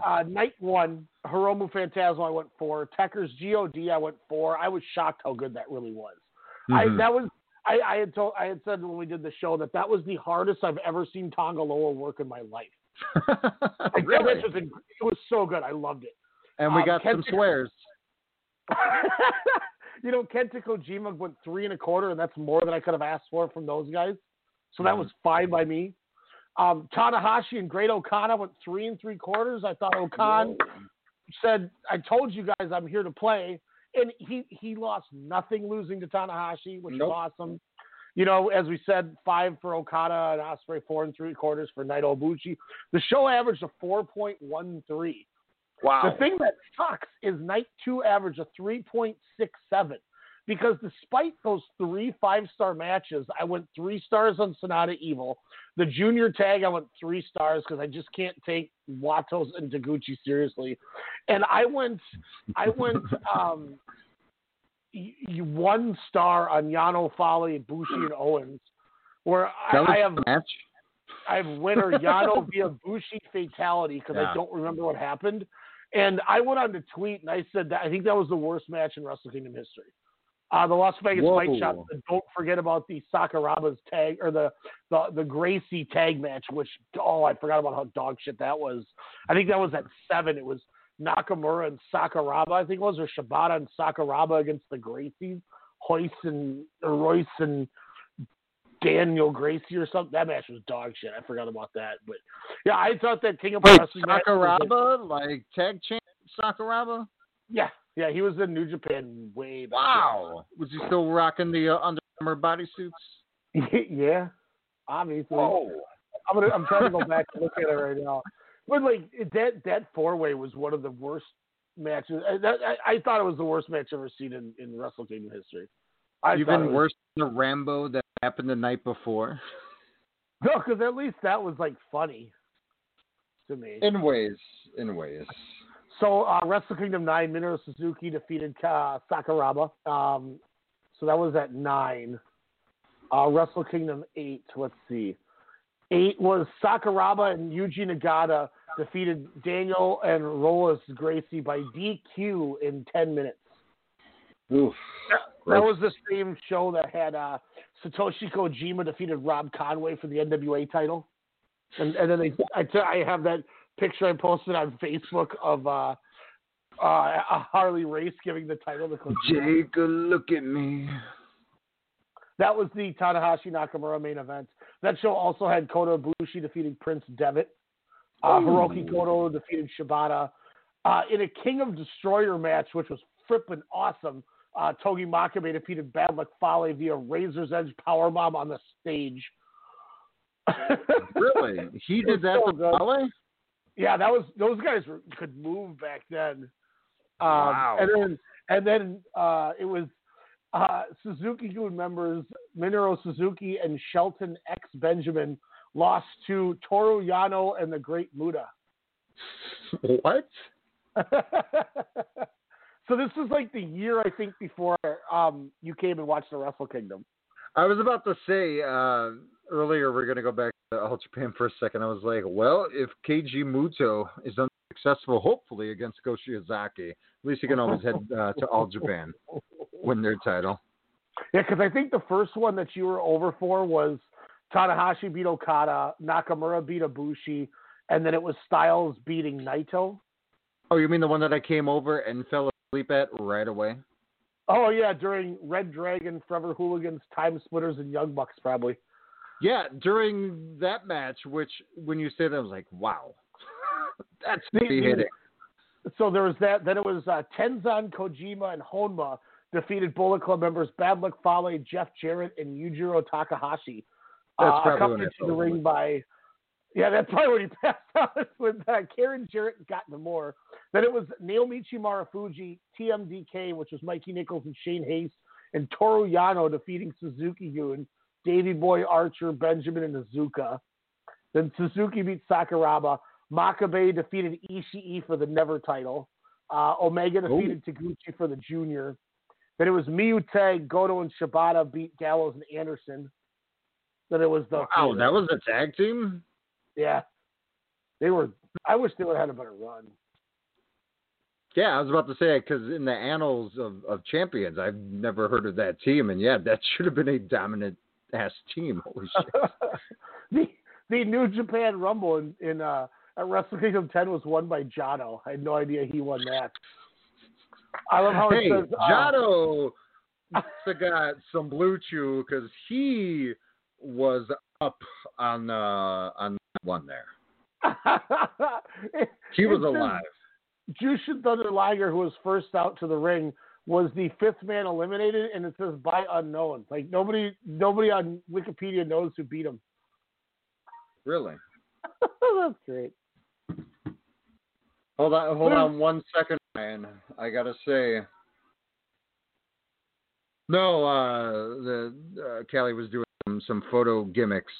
uh, night one Hiromu Phantasmo I went four Tekker's God I went four I was shocked how good that really was I Mhm. that was I, I had told I had said when we did the show that that was the hardest I've ever seen Tonga Loa work in my life Like, really? was it was so good I loved it And we Um, got some swears. you know Kenta Kojima went three and a quarter and that's more than I could have asked for from those guys so that was fine by me um, Tanahashi and Great O-Khan went three and three quarters. I thought O-Khan said, "I told you guys I'm here to play," and he he lost nothing losing to Tanahashi, which Nope. was awesome. You know, as we said, five for Okada and Ospreay, four and three quarters for Naito Ibushi. The show averaged a four point one three. Wow. The thing that sucks is night two averaged a 3.67 because despite those three five star matches, I went three stars on Sanada Evil. The junior tag, I went three stars because I just can't take Watos and Taguchi seriously. And I went, I went, um, one star on Yano Fale, Bushi, and Owens, where I, I have match. I have winner Yano via Bushi fatality because Yeah. I don't remember what happened. And I went on to tweet and I said that I think that was the worst match in Wrestle Kingdom history. Uh, the Las Vegas Whoa. and Don't forget about the Sakuraba's tag or the, the the Gracie tag match, which oh I forgot about how dog shit that was. I think that was at seven. It was Nakamura and Sakuraba, I think it was, or Shibata and Sakuraba against the Gracies, Hoist and Royce and Daniel Gracie or something. That match was dog shit. I forgot about that. But yeah, I thought that King of Wait, Wrestling match was like- Sakuraba, like tag champ Sakuraba? yeah, Yeah, he was in New Japan way back. Wow. Was he still rocking the uh, Under Armour bodysuits? yeah, obviously. Whoa. I'm gonna. I'm trying to go back and look at it right now. But like that that four way was one of the worst matches. I, that, I, I thought it was the worst match I've ever seen in, in Wrestle Kingdom history. I thought it Even was- worse than the Rambo that happened the night before. No, because at least that was like funny to me. In ways. In ways. So uh, Wrestle Kingdom nine, Minoru Suzuki defeated uh, Sakuraba. Um, so that was at nine. Uh, Wrestle Kingdom eight. Let's see. Eight was Sakuraba and Yuji Nagata defeated Daniel and Rollins Gracie by DQ in ten minutes. Oof. That was the same show that had uh, Satoshi Kojima defeated Rob Conway for the NWA title, and and then they I t- I have that picture I posted on Facebook of uh, uh, a Harley Race giving the title to Kojima. Take a look at me. That was the Tanahashi Nakamura main event. That show also had Kota Ibushi defeating Prince Devitt. Uh, Hirooki Goto defeated Shibata. Uh, in a King of Destroyer match, which was frippin' awesome, uh, Togi Makabe defeated Bad Luck Fale via Razor's Edge powerbomb on the stage. Really? He did that so to. Fale? Yeah, that was those guys were, could move back then. Um, Wow. And then and then uh, it was uh, Suzuki Gun members Minoru Suzuki and Shelton X Benjamin lost to Toru Yano and the Great Muta. What? so this was like the year I think before um, you came and watched the Wrestle Kingdom. I was about to say uh, earlier we're going to go back to All Japan for a second. I was like, well, if Keiji Muto is unsuccessful, hopefully against Go Shiozaki, at least he can always head uh, to All Japan, win their title. Yeah, because I think the first one that you were over for was Tanahashi beat Okada, Nakamura beat Ibushi, and then it was Styles beating Naito. Oh, you mean the one that I came over and fell asleep at right away? Oh yeah, during Red Dragon, Forever Hooligans, Time Splitters, and Young Bucks probably. Yeah, during that match, which when you said that, I was like, wow, that's heavy hitting. So there was that. Then it was uh, Tenzan, Kojima, and Honma defeated Bullet Club members Bad Luck Fale, Jeff Jarrett, and Yujiro Takahashi. That's uh, accompanied to the ring by. Yeah, that's probably when he passed out with uh, Karen Jarrett and Got More. Then it was Naomichi Marufuji, TMDK, which was Mikey Nichols and Shane Haste, and Toru Yano defeating Suzuki Gun, Davy Boy Archer, Benjamin, and Iizuka. Then Suzuki beat Sakuraba. Makabe defeated Ishii for the Never title. Uh, Omega defeated Taguchi for the Junior. Then it was Miyute, Goto, and Shibata beat Gallows and Anderson. Then it was the Wow, that was a tag team. yeah. They were. I wish they would have had a better run. Yeah, I was about to say it because in the annals of, of champions, I've never heard of that team, and yeah, that should have been a dominant ass team. Holy shit! the the New Japan Rumble in, in uh, at Wrestle Kingdom 10 was won by Jado. I had no idea he won that. I love how hey, it says. uh, Jado have got some blue chew because he was up on uh, on one there. He was alive. Jushin Thunder Liger, who was first out to the ring, was the fifth man eliminated, and it says by unknown. Like nobody, nobody on Wikipedia knows who beat him. Really? That's great. Hold on, hold on one second, man. I gotta say. No, uh, the uh, Callie was doing some, some photo gimmicks.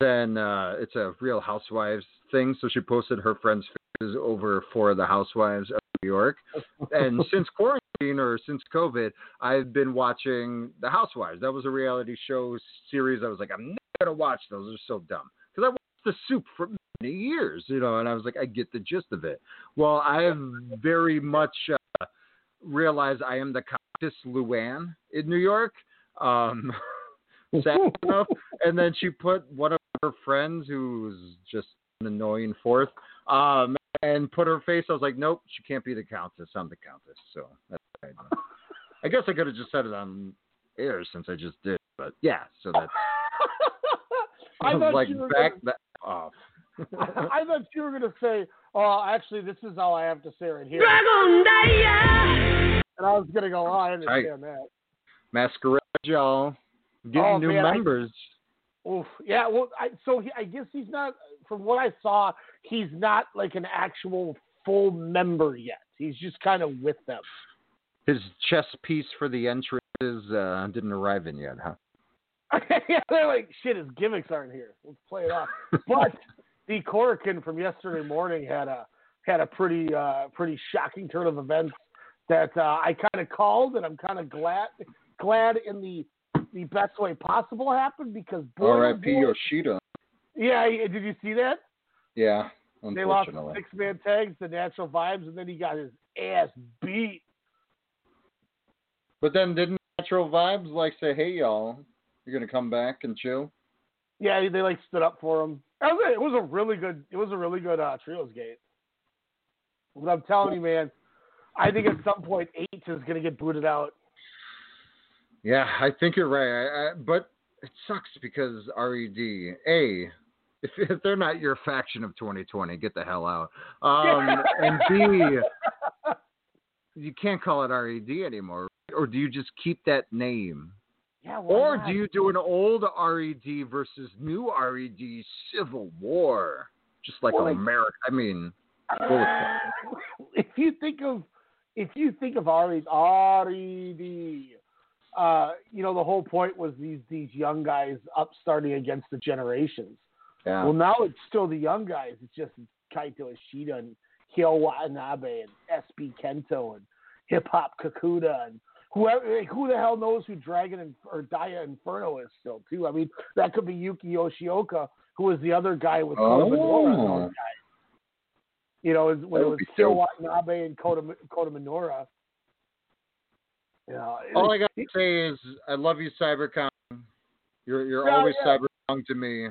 Then uh, it's a Real Housewives thing, so she posted her friends' faces over four of the housewives of New York. And since quarantine or since COVID, I've been watching the Housewives. That was a reality show series. I was like, I'm never gonna watch those. They're so dumb because I watched The Soup for many years, you know, and I was like, I get the gist of it. Well, I have very much uh, realized I am the Countess Luann in New York. Um, sad enough. And then she put one of her friends, who's just an annoying fourth, um, and put her face. I was like, nope, she can't be the Countess. I'm the Countess. So that's what I, guess I could have just said it on air since I just did. But yeah, so that's I I was thought like you were back gonna- that off. I thought you were going to say, "Oh, actually, this is all I have to say right here." Dragon Daya how it's gonna go on. I understand that. Masquerade, y'all. Getting Oh, new man, I- members. Oof. Yeah. Well, I, so he, I guess he's not. From what I saw, he's not like an actual full member yet. He's just kind of with them. His chess piece for the entrances uh, didn't arrive in yet, huh? yeah, they're like, shit, his gimmicks aren't here. Let's play it off. but the Korakuen from yesterday morning had a had a pretty uh, pretty shocking turn of events that uh, I kind of called, and I'm kind of glad glad in the the best way possible happened because boy, oh R.I.P. Yoshida. yeah, did you see that? Yeah, They lost six man tags, the natural vibes, and then he got his ass beat. But then didn't Natural Vibes like say, "Hey, y'all, you're gonna come back and chill"? Yeah, they like stood up for him. That was it. It was a really good. It was a really good uh, trios gate. But I'm telling you, man, I think at some point H is gonna get booted out. Yeah, I think you're right. I, I, but it sucks because Red, a, if, if they're not your faction of 2020, get the hell out. Um, and B, you can't call it Red anymore, or do you just keep that name? Yeah, Or not? do you do an old RED versus new RED civil war, just like Well, America? I mean, bullshit. if you think of if you think of Red RED, uh, you know the whole point was these these young guys upstarting against the generations. yeah. Well, now it's still the young guys. It's just Kaito Ishida and Hyo Watanabe and SB Kento and Hip Hop Kakuda and whoever. Who the hell knows who Dragon and, or Dia Inferno is still too? I mean, that could be Yuki Yoshioka, who was the other guy with Kota Minoura. Oh. guys. You know, when That it was be Hyo dope. Watanabe and Kota Kota Minoura. You know, All I got to say is, I love you, Cyber Kong. You're you're Yeah, always yeah. Cyber Kong to me.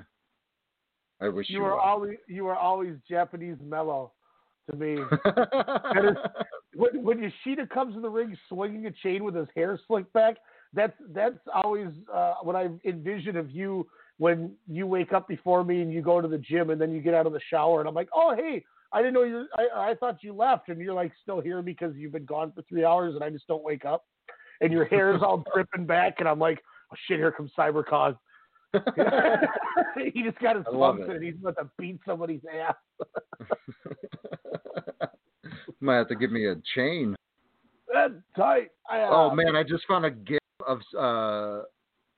I wish you, you were were. always you were always Japanese mellow to me. That is, when, when Yoshida comes in the ring swinging a chain with his hair slicked back, that's that's always uh, what I envision of you when you wake up before me and you go to the gym and then you get out of the shower and I'm like, oh hey, I didn't know you. I, I thought you left and you're like still here because you've been gone for three hours and I just don't wake up, and your hair is all dripping back and I'm like, oh shit, here comes Cyber Kong. he just got his it. and he's about to beat somebody's ass. Might have to give me a chain. That's tight. I, uh, Oh man, I just found a gif of uh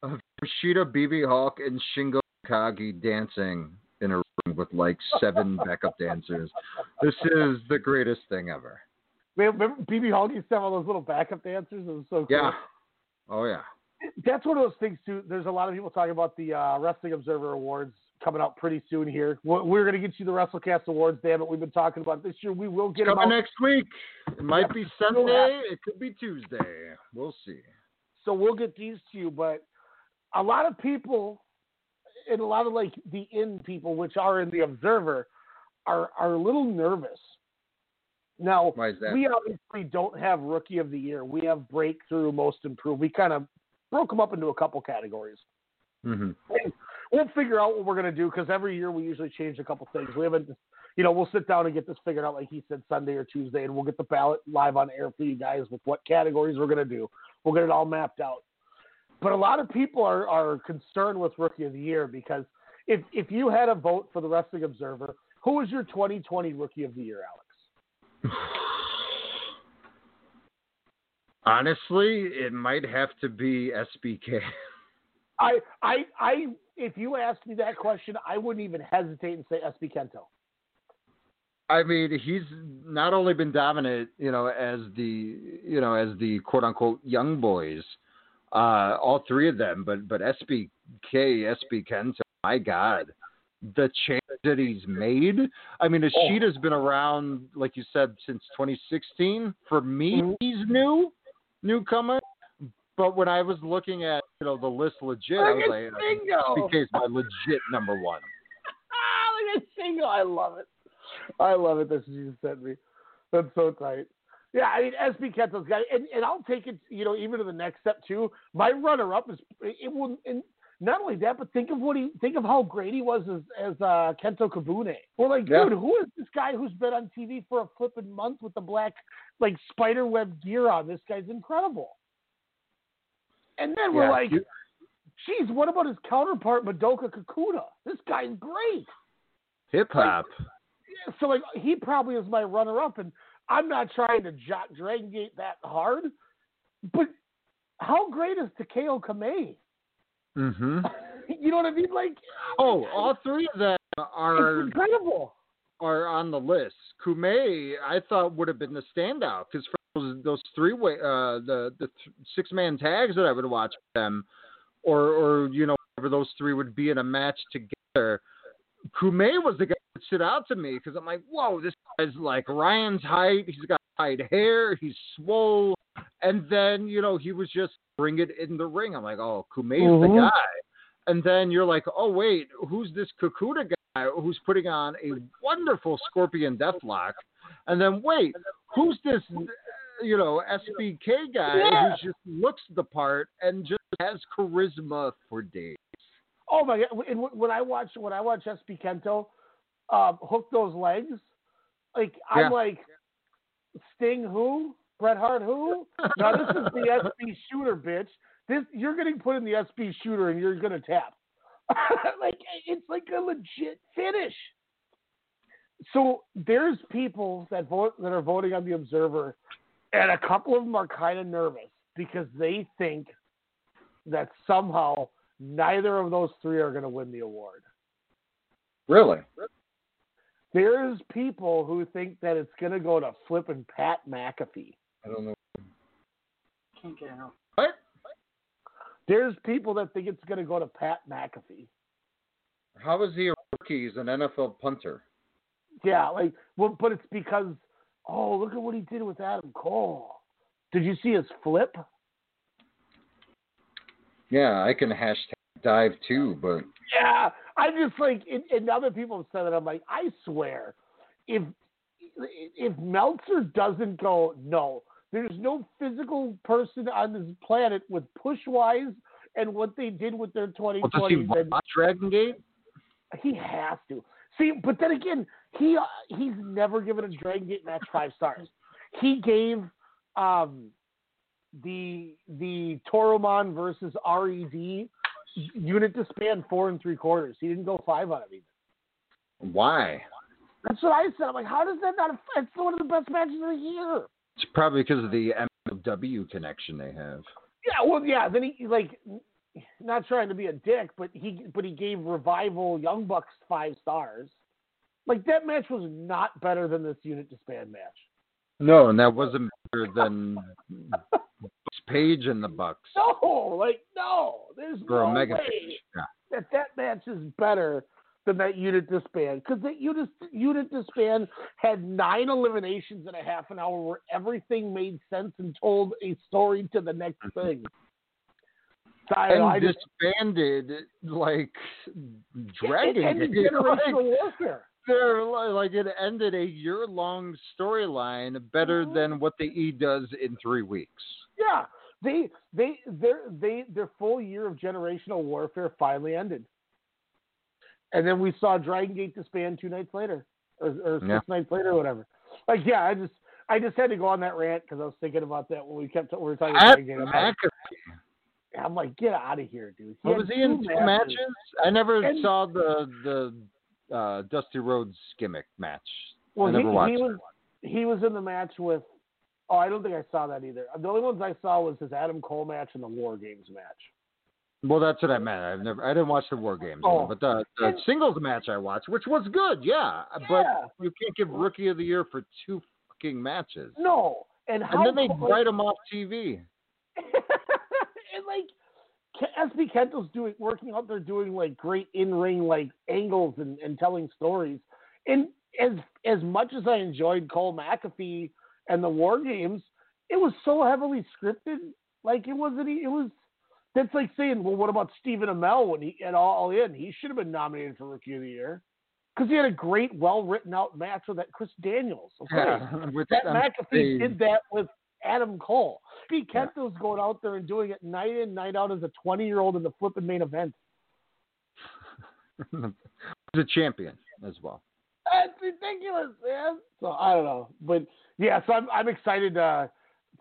of Yoshida, BxB Hulk, and Shingo Takagi dancing in a room with like seven backup dancers. This is the greatest thing ever. Remember BxB Hulk used to have all those little backup dancers? It was so cool. Yeah. Oh yeah. That's one of those things too. There's a lot of people talking about the uh, Wrestling Observer Awards coming out pretty soon here. We're, we're going to get you the WrestleCast Awards, damn it. We've been talking about this year. We will get them Coming out. next week. It might Yeah, be Sunday. It could be Tuesday. We'll see. So we'll get these to you. But a lot of people, and a lot of like the in people, which are in the Observer, are are a little nervous. Now Why is that? we obviously don't have Rookie of the Year. We have Breakthrough, Most Improved. We kind of broke them up into a couple categories. hmm And we'll figure out what we're going to do because every year we usually change a couple things. We haven't, you know, we'll sit down and get this figured out, like he said, Sunday or Tuesday, and we'll get the ballot live on air for you guys with what categories we're going to do. We'll get it all mapped out. But a lot of people are, are concerned with Rookie of the Year because if if you had a vote for the Wrestling Observer, who was your 2020 Rookie of the Year, Alex? Honestly, it might have to be SBK. I, I, I, if you asked me that question, I wouldn't even hesitate and say SB Kento. I mean, he's not only been dominant, you know, as the you know as the quote unquote young boys, uh, all three of them, but but SBK, SB Kento, my God, the change that he's made. I mean, Ishida's been around, like you said, since 2016. For me, he's new, newcomer. But when I was looking at you know the list legit, I was like, Shingo. SBK is my legit number one. Ah, look at Shingo. I love it. I love it. This you sent me. That's so tight. Yeah, I mean SB Kento's guy, and, and I'll take it. You know, even to the next step too. My runner-up is it will. And not only that, but think of what he think of how great he was as as uh, Kento Kabune. We're like, Yeah. dude, who is this guy who's been on TV for a flipping month with the black like spider web gear on? This guy's incredible. And then we're Yeah, like, you- geez, what about his counterpart Madoka Kikuta? This guy's great. Hip hop. Yeah, so like he probably is my runner up, and I'm not trying to jo- Dragon Gate that hard, but how great is Takeo Kamei? Mm-hmm. You know what I mean? Like, Oh, all three of them are incredible. are on the list. Kume, I thought would have been the standout because for those, those three way, uh, the the th- six man tags that I would watch them, or or you know whatever those three would be in a match together. Kume was the guy that stood out to me because I'm like, whoa, this guy's like Ryan's height. He's got white hair. He's swole, and then you know he was just bring it in the ring. I'm like, oh, Kume's the Mhm. guy. And then you're like, oh wait, who's this Kakuta guy who's putting on a wonderful Scorpion Deathlock? And then wait, who's this, you know, SBK guy Yeah. who just looks the part and just has charisma for days? Oh my god! And when I watch when I watch SB Kento um, hook those legs, like I'm like, Sting who? Bret Hart who? Now this is the SB shooter, bitch. This you're getting put in the SB shooter and you're gonna tap. like it's like a legit finish. So there's people that vote that are voting on the Observer, and a couple of them are kind of nervous because they think that somehow neither of those three are going to win the award. Really? There's people who think that it's going to go to flipping Pat McAfee. I don't know. Can't get out. What? There's people that think it's going to go to Pat McAfee. How is he a rookie? He's an NFL punter. Yeah, like, well, but it's because, oh, look at what he did with Adam Cole. Did you see his flip? Yeah, I can hashtag dive too, but Yeah, I just like, and, and other people have said that. I'm like, I swear, if if Meltzer doesn't go, no, there's no physical person on this planet with push wise and what they did with their well, does he 2020. then watch Dragon Gate? he has to see, but then again, he uh, he's never given a Dragon Gate match five stars. He gave um the the Toryumon versus Red unit disband four and three quarters. He didn't go five on it either. Why? That's what I said. I'm like, how does that not? Affect it's one of the best matches of the year. It's probably because of the MW connection they have. Yeah, well, yeah. Then he like, not trying to be a dick, but he but he gave Revival Young Bucks five stars. Like that match was not better than this unit disband match. No, and that wasn't better than Page and the Bucks No, like no, there's for no way page. Yeah. that that match is better than that unit disband because that unit unit disband had nine eliminations in a half an hour where everything made sense and told a story to the next thing. And I just disbanded like Dragon it ended generational Like, warfare. they're like it ended a year long storyline better Mm-hmm. than what the E does in three weeks. Yeah, they they their they their full year of generational warfare finally ended, and then we saw Dragon Gate disband two nights later, or, or six Yeah. nights later, or whatever. Like, yeah, I just I just had to go on that rant because I was thinking about that when we kept we were talking about Dragon Gate. I'm like, McAfee. I'm like, get out of here, dude. What was he in two matches? I never And- saw the the uh, Dusty Rhodes gimmick match. Well, I never he, watched he was he was in the match with. Oh, I don't think I saw that either. The only ones I saw was his Adam Cole match and the War Games match. Well, that's what I meant. I've never, I didn't watch the War Games, Oh. but the, the And- singles match I watched, which was good, yeah. But you can't give Rookie of the Year for two fucking matches. No, and how and then they write him off TV. and like Ke- SB Kento's doing working out there doing like great in ring like angles and, and telling stories. And as as much as I enjoyed Cole McAfee and the War Games, it was so heavily scripted. Like it wasn't. It was. That's like saying, well, what about Stephen Amell when he at all in? He should have been nominated for Rookie of the Year because he had a great, well written out match with that Chris Daniels. Okay. Yeah, with that McAfee did that with Adam Cole. Pete Kento's going out there and doing it night in, night out as a 20 year old in the flipping main event. He's a champion as well. That's ridiculous, man. So I don't know, but yeah, so I'm I'm excited uh,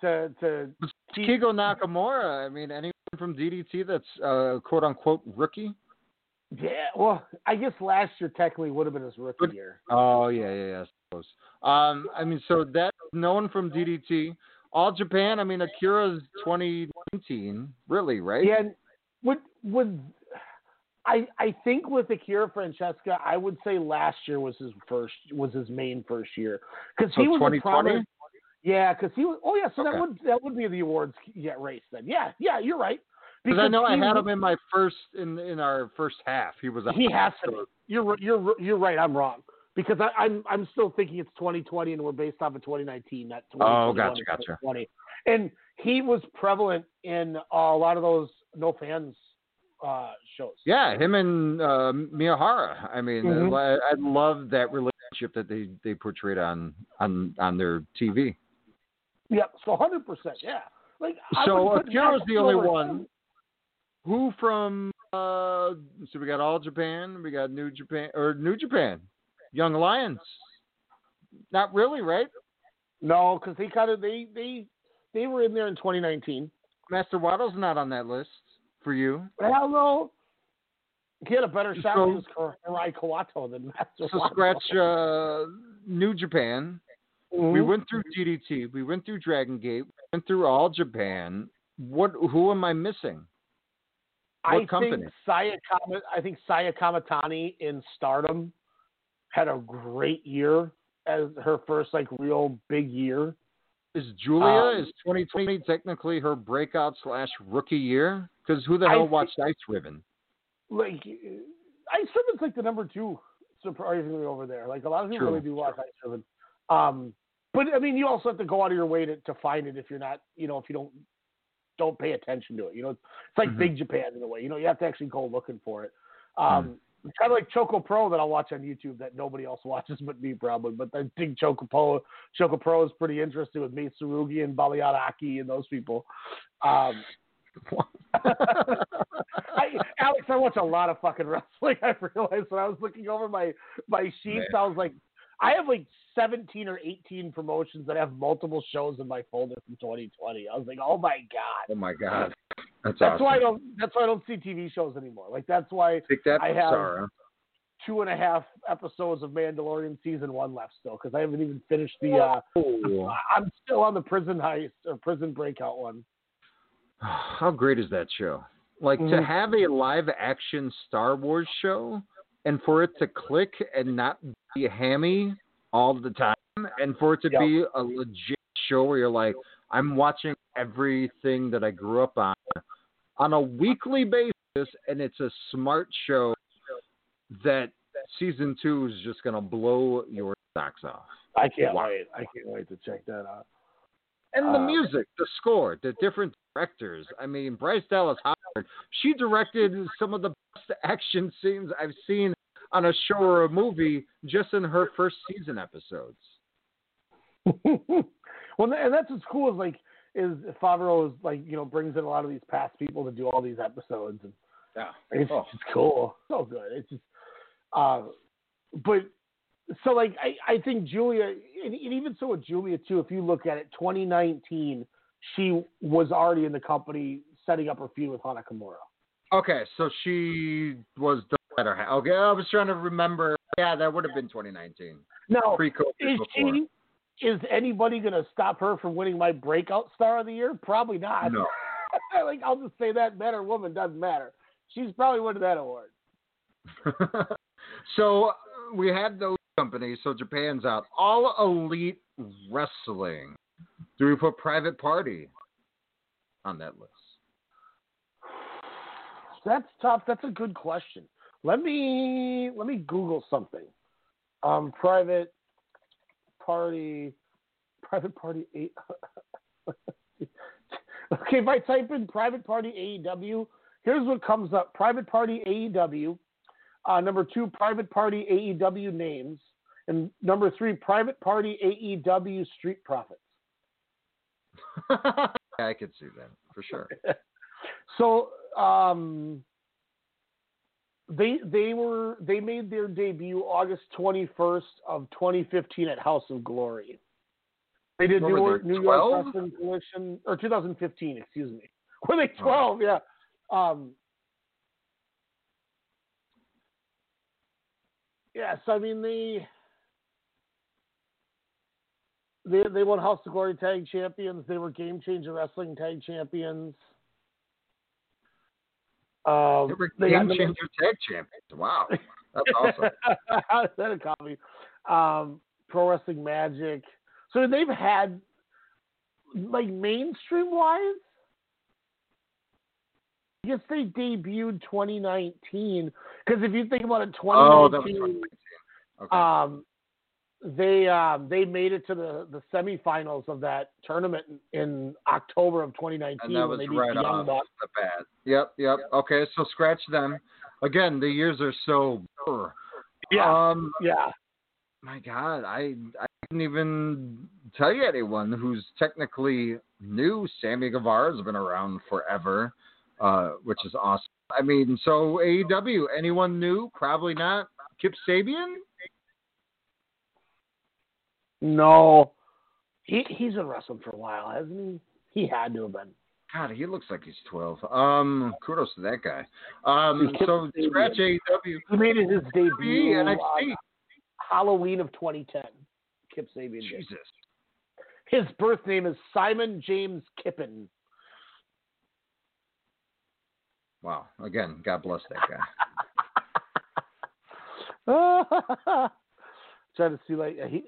to to. Keigo Nakamura. I mean, anyone from DDT that's uh, quote unquote rookie. Yeah, well, I guess last year technically would have been his rookie year. Oh yeah, yeah, yeah. I suppose. Um, I mean, so that no one from DDT. All Japan. I mean, Akira's 2019. Really, right? Yeah, would would I I think with Akira Francesco, I would say last year was his first was his main first year because So he was a 2020? Yeah, because he was. Oh yeah, so Okay. that would that would be the awards yeah, race then. Yeah, yeah, you're right. Because I know I had was- him in my first in in our first half. He was. He has to. be. You're you're you're right. I'm wrong because I, I'm I'm still thinking it's 2020 and we're based off of 2019, not 2021 Oh, gotcha, gotcha. 2020. And he was prevalent in uh, a lot of those no fans uh, shows. Yeah, him and uh, Miyahara. I mean, Mhm. I, I love that relationship that they they portrayed on on on their TV. Yep. So 100. percent Yeah. Like So Akira's the only one. Who from? Uh, so we got All Japan, we got New Japan or New Japan, Young Lions. Not really, right? No, because he kind of they they they were in there in 2019. Master Wato's not on that list for you. Hell no. He had a better shot So- against Hirai Kawato than Master So scratch uh, New Japan. We Mhm. went through DDT. We went through Dragon Gate. We went through All Japan. What? Who am I missing? What I company? think Saya Kama, I think Saya Kamatani in Stardom had a great year as her first like real big year. Is Julia Um, is 2020 technically her breakout slash rookie year? Because who the I hell think- watched Ice Ribbon? Like Ice Ribbon's like the number two surprisingly over there. Like a lot of people True, really do watch Ice Ribbon. Um, but I mean, you also have to go out of your way to, to find it if you're not, you know, if you don't don't pay attention to it. You know, it's like Mhm. Big Japan in a way. You know, you have to actually go looking for it. Um, It's kind of like Choco Pro that I'll watch on YouTube that nobody else watches but me probably. But I think Choco Pro, Choco Pro is pretty interested with me, Suruga and Baliyan Akki and those people. Um, I, Alex, I watch a lot of fucking wrestling. I realized when I was looking over my my sheets, I was like, I have like 17 or 18 promotions that have multiple shows in my folder from 2020. I was like, oh my god. Oh my god, that's, That's awesome. why I don't. That's why I don't see TV shows anymore. Like that's why Take that, I have Sarah. two and a half episodes of Mandalorian season one left still because I haven't even finished the. uh Oh. I'm still on the prison heist or prison breakout one. How great is that show? Like to Mhm. have a live action Star Wars show and for it to click and not be hammy all the time and for it to Yep. be a legit show where you're like, I'm watching everything that I grew up on on a weekly basis and it's a smart show that season two is just gonna blow your socks off. I can't Wow. wait. I can't wait to check that out. And the Uh, music, the score, the different directors. I mean, Bryce Dallas Howard, she directed some of the best action scenes I've seen on a show or a movie just in her first season episodes. well, and that's what's cool is like is Favreau is like you know brings in a lot of these past people to do all these episodes and Yeah. it's Oh. just cool, so good. It's just, uh, but so like I I think Julia and, and even so with Julia too. If you look at it, 2019, she was already in the company setting up her feud with Hana Kimura. Okay, so she was the better half. Okay, I was trying to remember. Yeah, that would have been 2019. No, Pre-COVID is before. she? Is anybody going to stop her from winning my breakout star of the year? Probably not. No. like I'll just say that man or woman doesn't matter. She's probably winning that award. so uh, we had those companies. So Japan's out. All Elite Wrestling. Do we put Private Party on that list? That's tough. That's a good question. Let me let me Google something. Um, private party, private party eight. okay, if I type in private party AEW, here's what comes up: private party AEW. Uh, number two, private party AEW names, and number three, private party AEW Street Profits. yeah, I could see that for sure. So, um, They they were they made their debut August 21st of 2015 at House of Glory. They did New, they, New York Wrestling Coalition or 2015, excuse me. Were they 12? Yeah. Um, yeah. So I mean they they they won House of Glory Tag Champions. They were Game Changer Wrestling Tag Champions. Um, They were they game got changer tag champions. Wow, that's awesome. that a copy. Um, Pro Wrestling Magic. So they've had like mainstream wise. I guess they debuted 2019 because if you think about it, 2019, Oh, that was 2019. Okay. um, they um, they made it to the the semifinals of that tournament in, October of 2019 and that when was they right the off Bucks. the bat. Yep, yep. Okay, so scratch them. Again, the years are so. Yeah, Um, yeah. my God, I I didn't even tell you anyone who's technically new. Sammy Guevara's been around forever, uh, which is awesome. I mean, so AEW, anyone new? Probably not. Kip Sabian? No, he he's been wrestling for a while, hasn't he? He had to have been. God, he looks like he's 12. Um, kudos to that guy. Um, so scratch AEW. He made it his debut NXT. Halloween of 2010. Kip Sabian. did. Jesus. His birth name is Simon James Kippen. Wow. Again, God bless that guy. Trying to see like he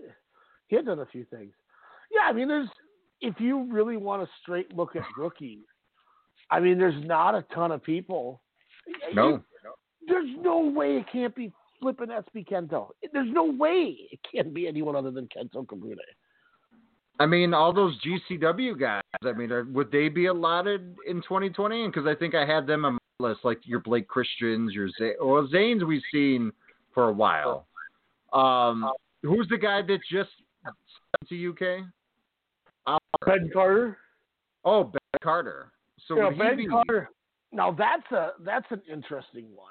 he had done a few things. Yeah, I mean, there's if you really want a straight look at rookies, I mean, there's not a ton of people. No. There's no way it can't be flipping SB Kento. There's no way it can't be anyone other than Kento Kabune. I mean, all those GCW guys. I mean, are, would they be allotted in 2020? Because I think I had them on my list, like your Blake Christians, your Zay- well, Zane's we've seen for a while. Um, who's the guy that just to UK? Uh, Ben Carter. Oh, Ben Carter. So Yeah, Ben be? Carter. Now that's a that's an interesting one.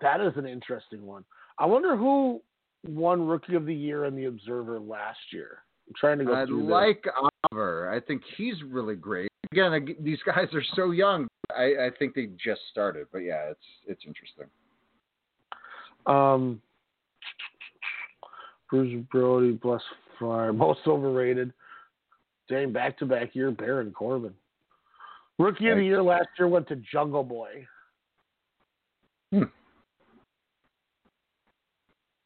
That is an interesting one. I wonder who won Rookie of the Year in the Observer last year. I'm trying to go I through this. like Oliver. I think he's really great. Again, I- these guys are so young. I, I think they just started, but yeah, it's it's interesting. Um, Bruce Brody, Bless Fire, most overrated. Dang, back to back year, Baron Corbin. Rookie of the Year last year went to Jungle Boy.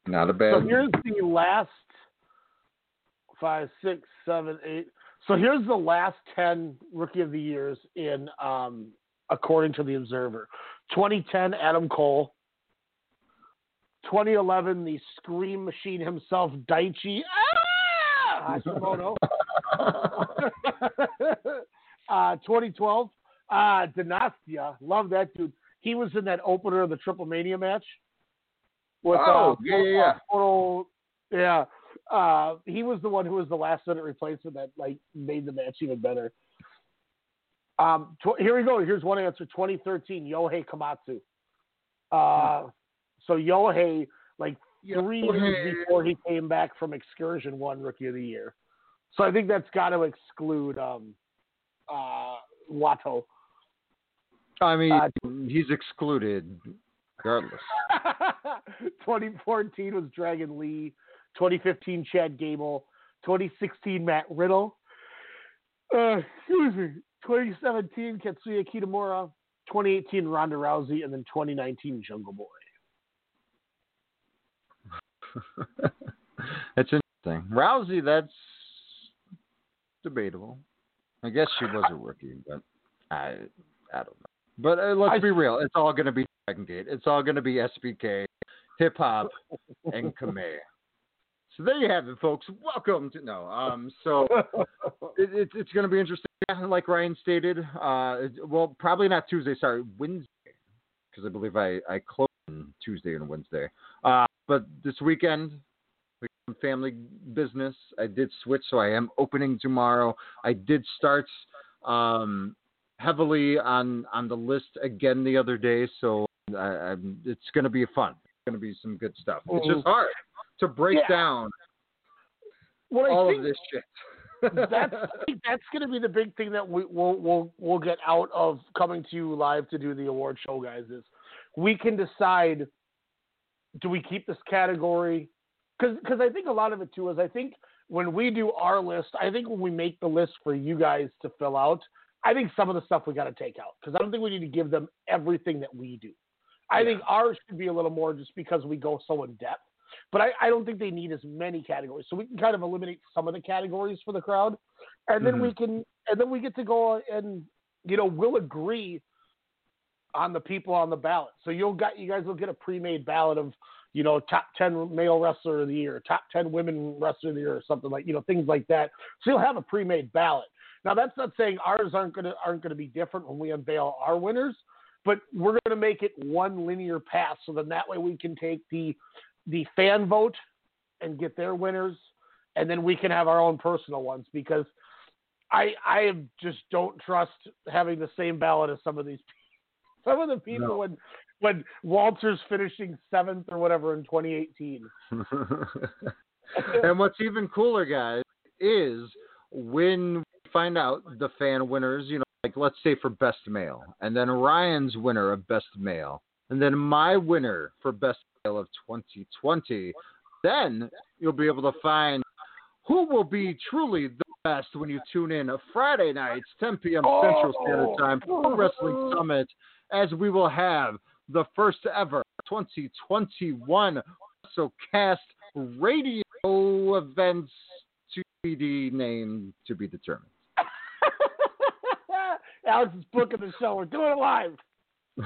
Not a bad. So here's the last five, six, seven, eight. So here's the last ten rookie of the years in um, according to the Observer. 2010, Adam Cole. 2011, the Scream Machine himself, Daichi ah! Hashimoto. uh, 2012, uh, Dynastia. Love that dude. He was in that opener of the Triple Mania match. With, Oh, uh, yeah, yeah, yeah. Total- yeah. Uh, he was the one who was the last minute replacement that like made the match even better. Um, tw- here we go. Here's one answer. 2013, Yohei Komatsu. Uh, so Yohei, like three years before he came back from excursion, won Rookie of the Year. So I think that's got to exclude um, uh, Wato. I mean, Uh, he's excluded regardless. 2014 was Dragon Lee. 2015 Chad Gable. 2016 Matt Riddle. Uh, excuse me. 2017 Katsuya Kitamura. 2018 Ronda Rousey, and then 2019 Jungle Boy. that's interesting. Rousey, that's debatable. I guess she was a rookie, but I I don't know. But uh, let's I- be real. It's all going to be Dragon Gate. It's all going to be SBK, hip hop, and Kame. So there you have it, folks. Welcome to no. Um, so it, it, it's going to be interesting. Yeah, Like Ryan stated, uh, well, probably not Tuesday. Sorry, Wednesday, because I believe I I close Tuesday and Wednesday. Uh, but this weekend, we have family business. I did switch, so I am opening tomorrow. I did start um, heavily on on the list again the other day, so I, it's going to be fun. It's going to be some good stuff. It's just hard to break Yeah. down What all of this shit. that's that's going to be the big thing that we, we'll we'll we'll get out of coming to you live to do the award show, guys. Is we can decide do we keep this category because I think a lot of it too is I think when we do our list, I think when we make the list for you guys to fill out, I think some of the stuff we got to take out because I don't think we need to give them everything that we do. I think ours should be a little more just because we go so in depth. But I, I don't think they need as many categories. So we can kind of eliminate some of the categories for the crowd. And then mm-hmm. we can and then we get to go and you know, we'll agree on the people on the ballot. So you'll got you guys will get a pre-made ballot of, you know, top 10 male wrestler of the year, top 10 women wrestler of the year or something like, you know, things like that. So you'll have a pre-made ballot. Now that's not saying ours aren't to aren't to be different when we unveil our winners, but we're going to make it one linear path so then that way we can take the the fan vote and get their winners and then we can have our own personal ones because I I just don't trust having the same ballot as some of these some of the people No. when when Walter's finishing seventh or whatever in 2018. and what's even cooler, guys, is when we find out the fan winners, you know, like let's say for best male, and then Ryan's winner of best male, and then my winner for best male of 2020, then you'll be able to find who will be truly the best when you tune in a Friday nights, 10 p.m. Central Standard Time, Pro Wrestling Summit, as we will have the first ever 2021 WrestleCast radio events to be named to be determined. Alex is booking the show. We're doing it live.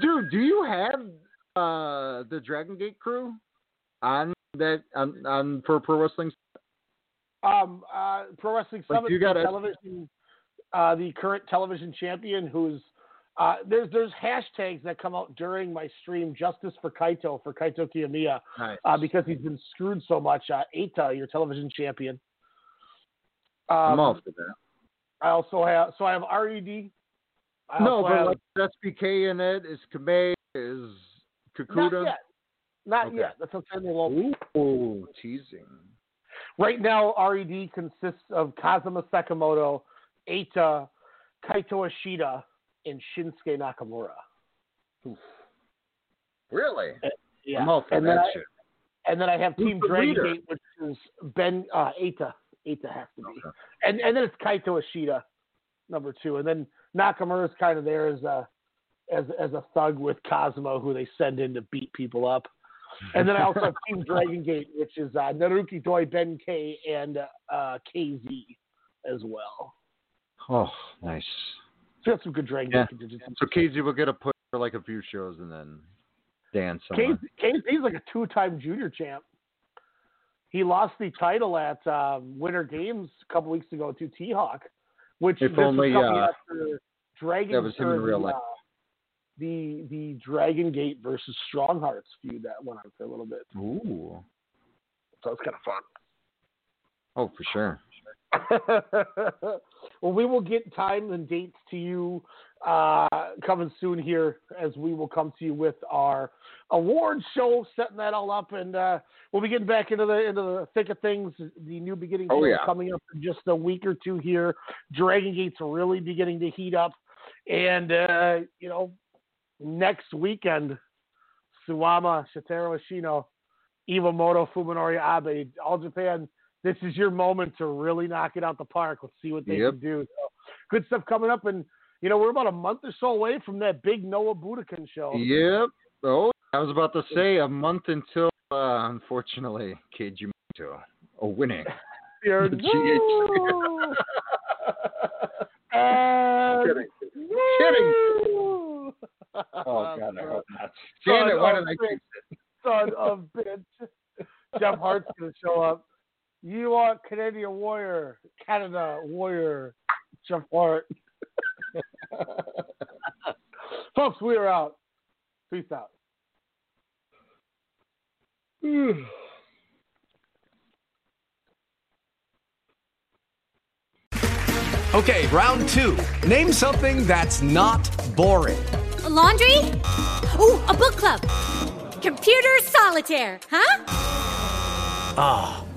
Dude, do you have uh, the Dragon Gate crew on that on, on for pro wrestling? Um, uh, Pro Wrestling Like, you got television, uh, the current television champion, who's uh, there's there's hashtags that come out during my stream. Justice for Kaito for Kaito Kiyomiya, Nice. uh, because he's been screwed so much. Uh, Eita, your television champion. Um, I'm all for that. I also have so I have RED. I No, but have, like SBK in it? Is Kamei? Is not Kakuda? yet, not Okay. yet. That's saying. Well, Ooh, teasing. Right now, RED consists of Kazuma Sakamoto, Eita, Kaito Ishida, and Shinsuke Nakamura. Really? Yeah. I'm all for and then that I. And then I have Who's Team Dragon leader? Gate, which is Ben uh, Eita. Eita has to be. And and then it's Kaito Ishida, number two. And then Nakamura's kind of there as a as as a thug with Kazuma, who they send in to beat people up. And then I also have Team Dragon Gate, which is uh, Naruki Doi, Ben K, and uh, KZ as well. Oh, nice. So that's some good Dragon Yeah. Gate. So KZ will get a put for like a few shows and then dance KZ, somewhere. KZ's like a two-time junior champ. He lost the title at um, Winter Games a couple weeks ago to T Hawk, which If this was only, coming uh, after Dragon that was him in real the, life. uh, the the Dragon Gate versus Strong Hearts feud that went on for a little bit. Ooh. So it's kind of fun. Oh, for sure. well, we will get times and dates to you uh, coming soon here as we will come to you with our award show, setting that all up, and uh, we'll be getting back into the into the thick of things. The new beginning Oh, yeah. coming up in just a week or two here. Dragon Gate's really beginning to heat up, and uh, you know, next weekend, Suwama, Shotaro Ashino, Iwamoto, Fuminori Abe, All Japan. This is your moment to really knock it out the park. Let's see what they Yep. can do. So, good stuff coming up, and you know we're about a month or so away from that big Noah Budokan show. Yep. Oh, I was about to say a month until, uh, unfortunately, Keiji Muto oh, winning. You're- the GH. Woo! And Kidding. woo! Oh God, I hope not. Damn it! Why did I of think bitch. Son of bitch. Jeff Hart's gonna show up. You are Canadian Warrior, Canada Warrior, Jeff Hart. Folks, we are out. Peace out. Okay, round two. Name something that's not boring. laundry? Ooh, a book club. Computer solitaire, huh? Ah, oh,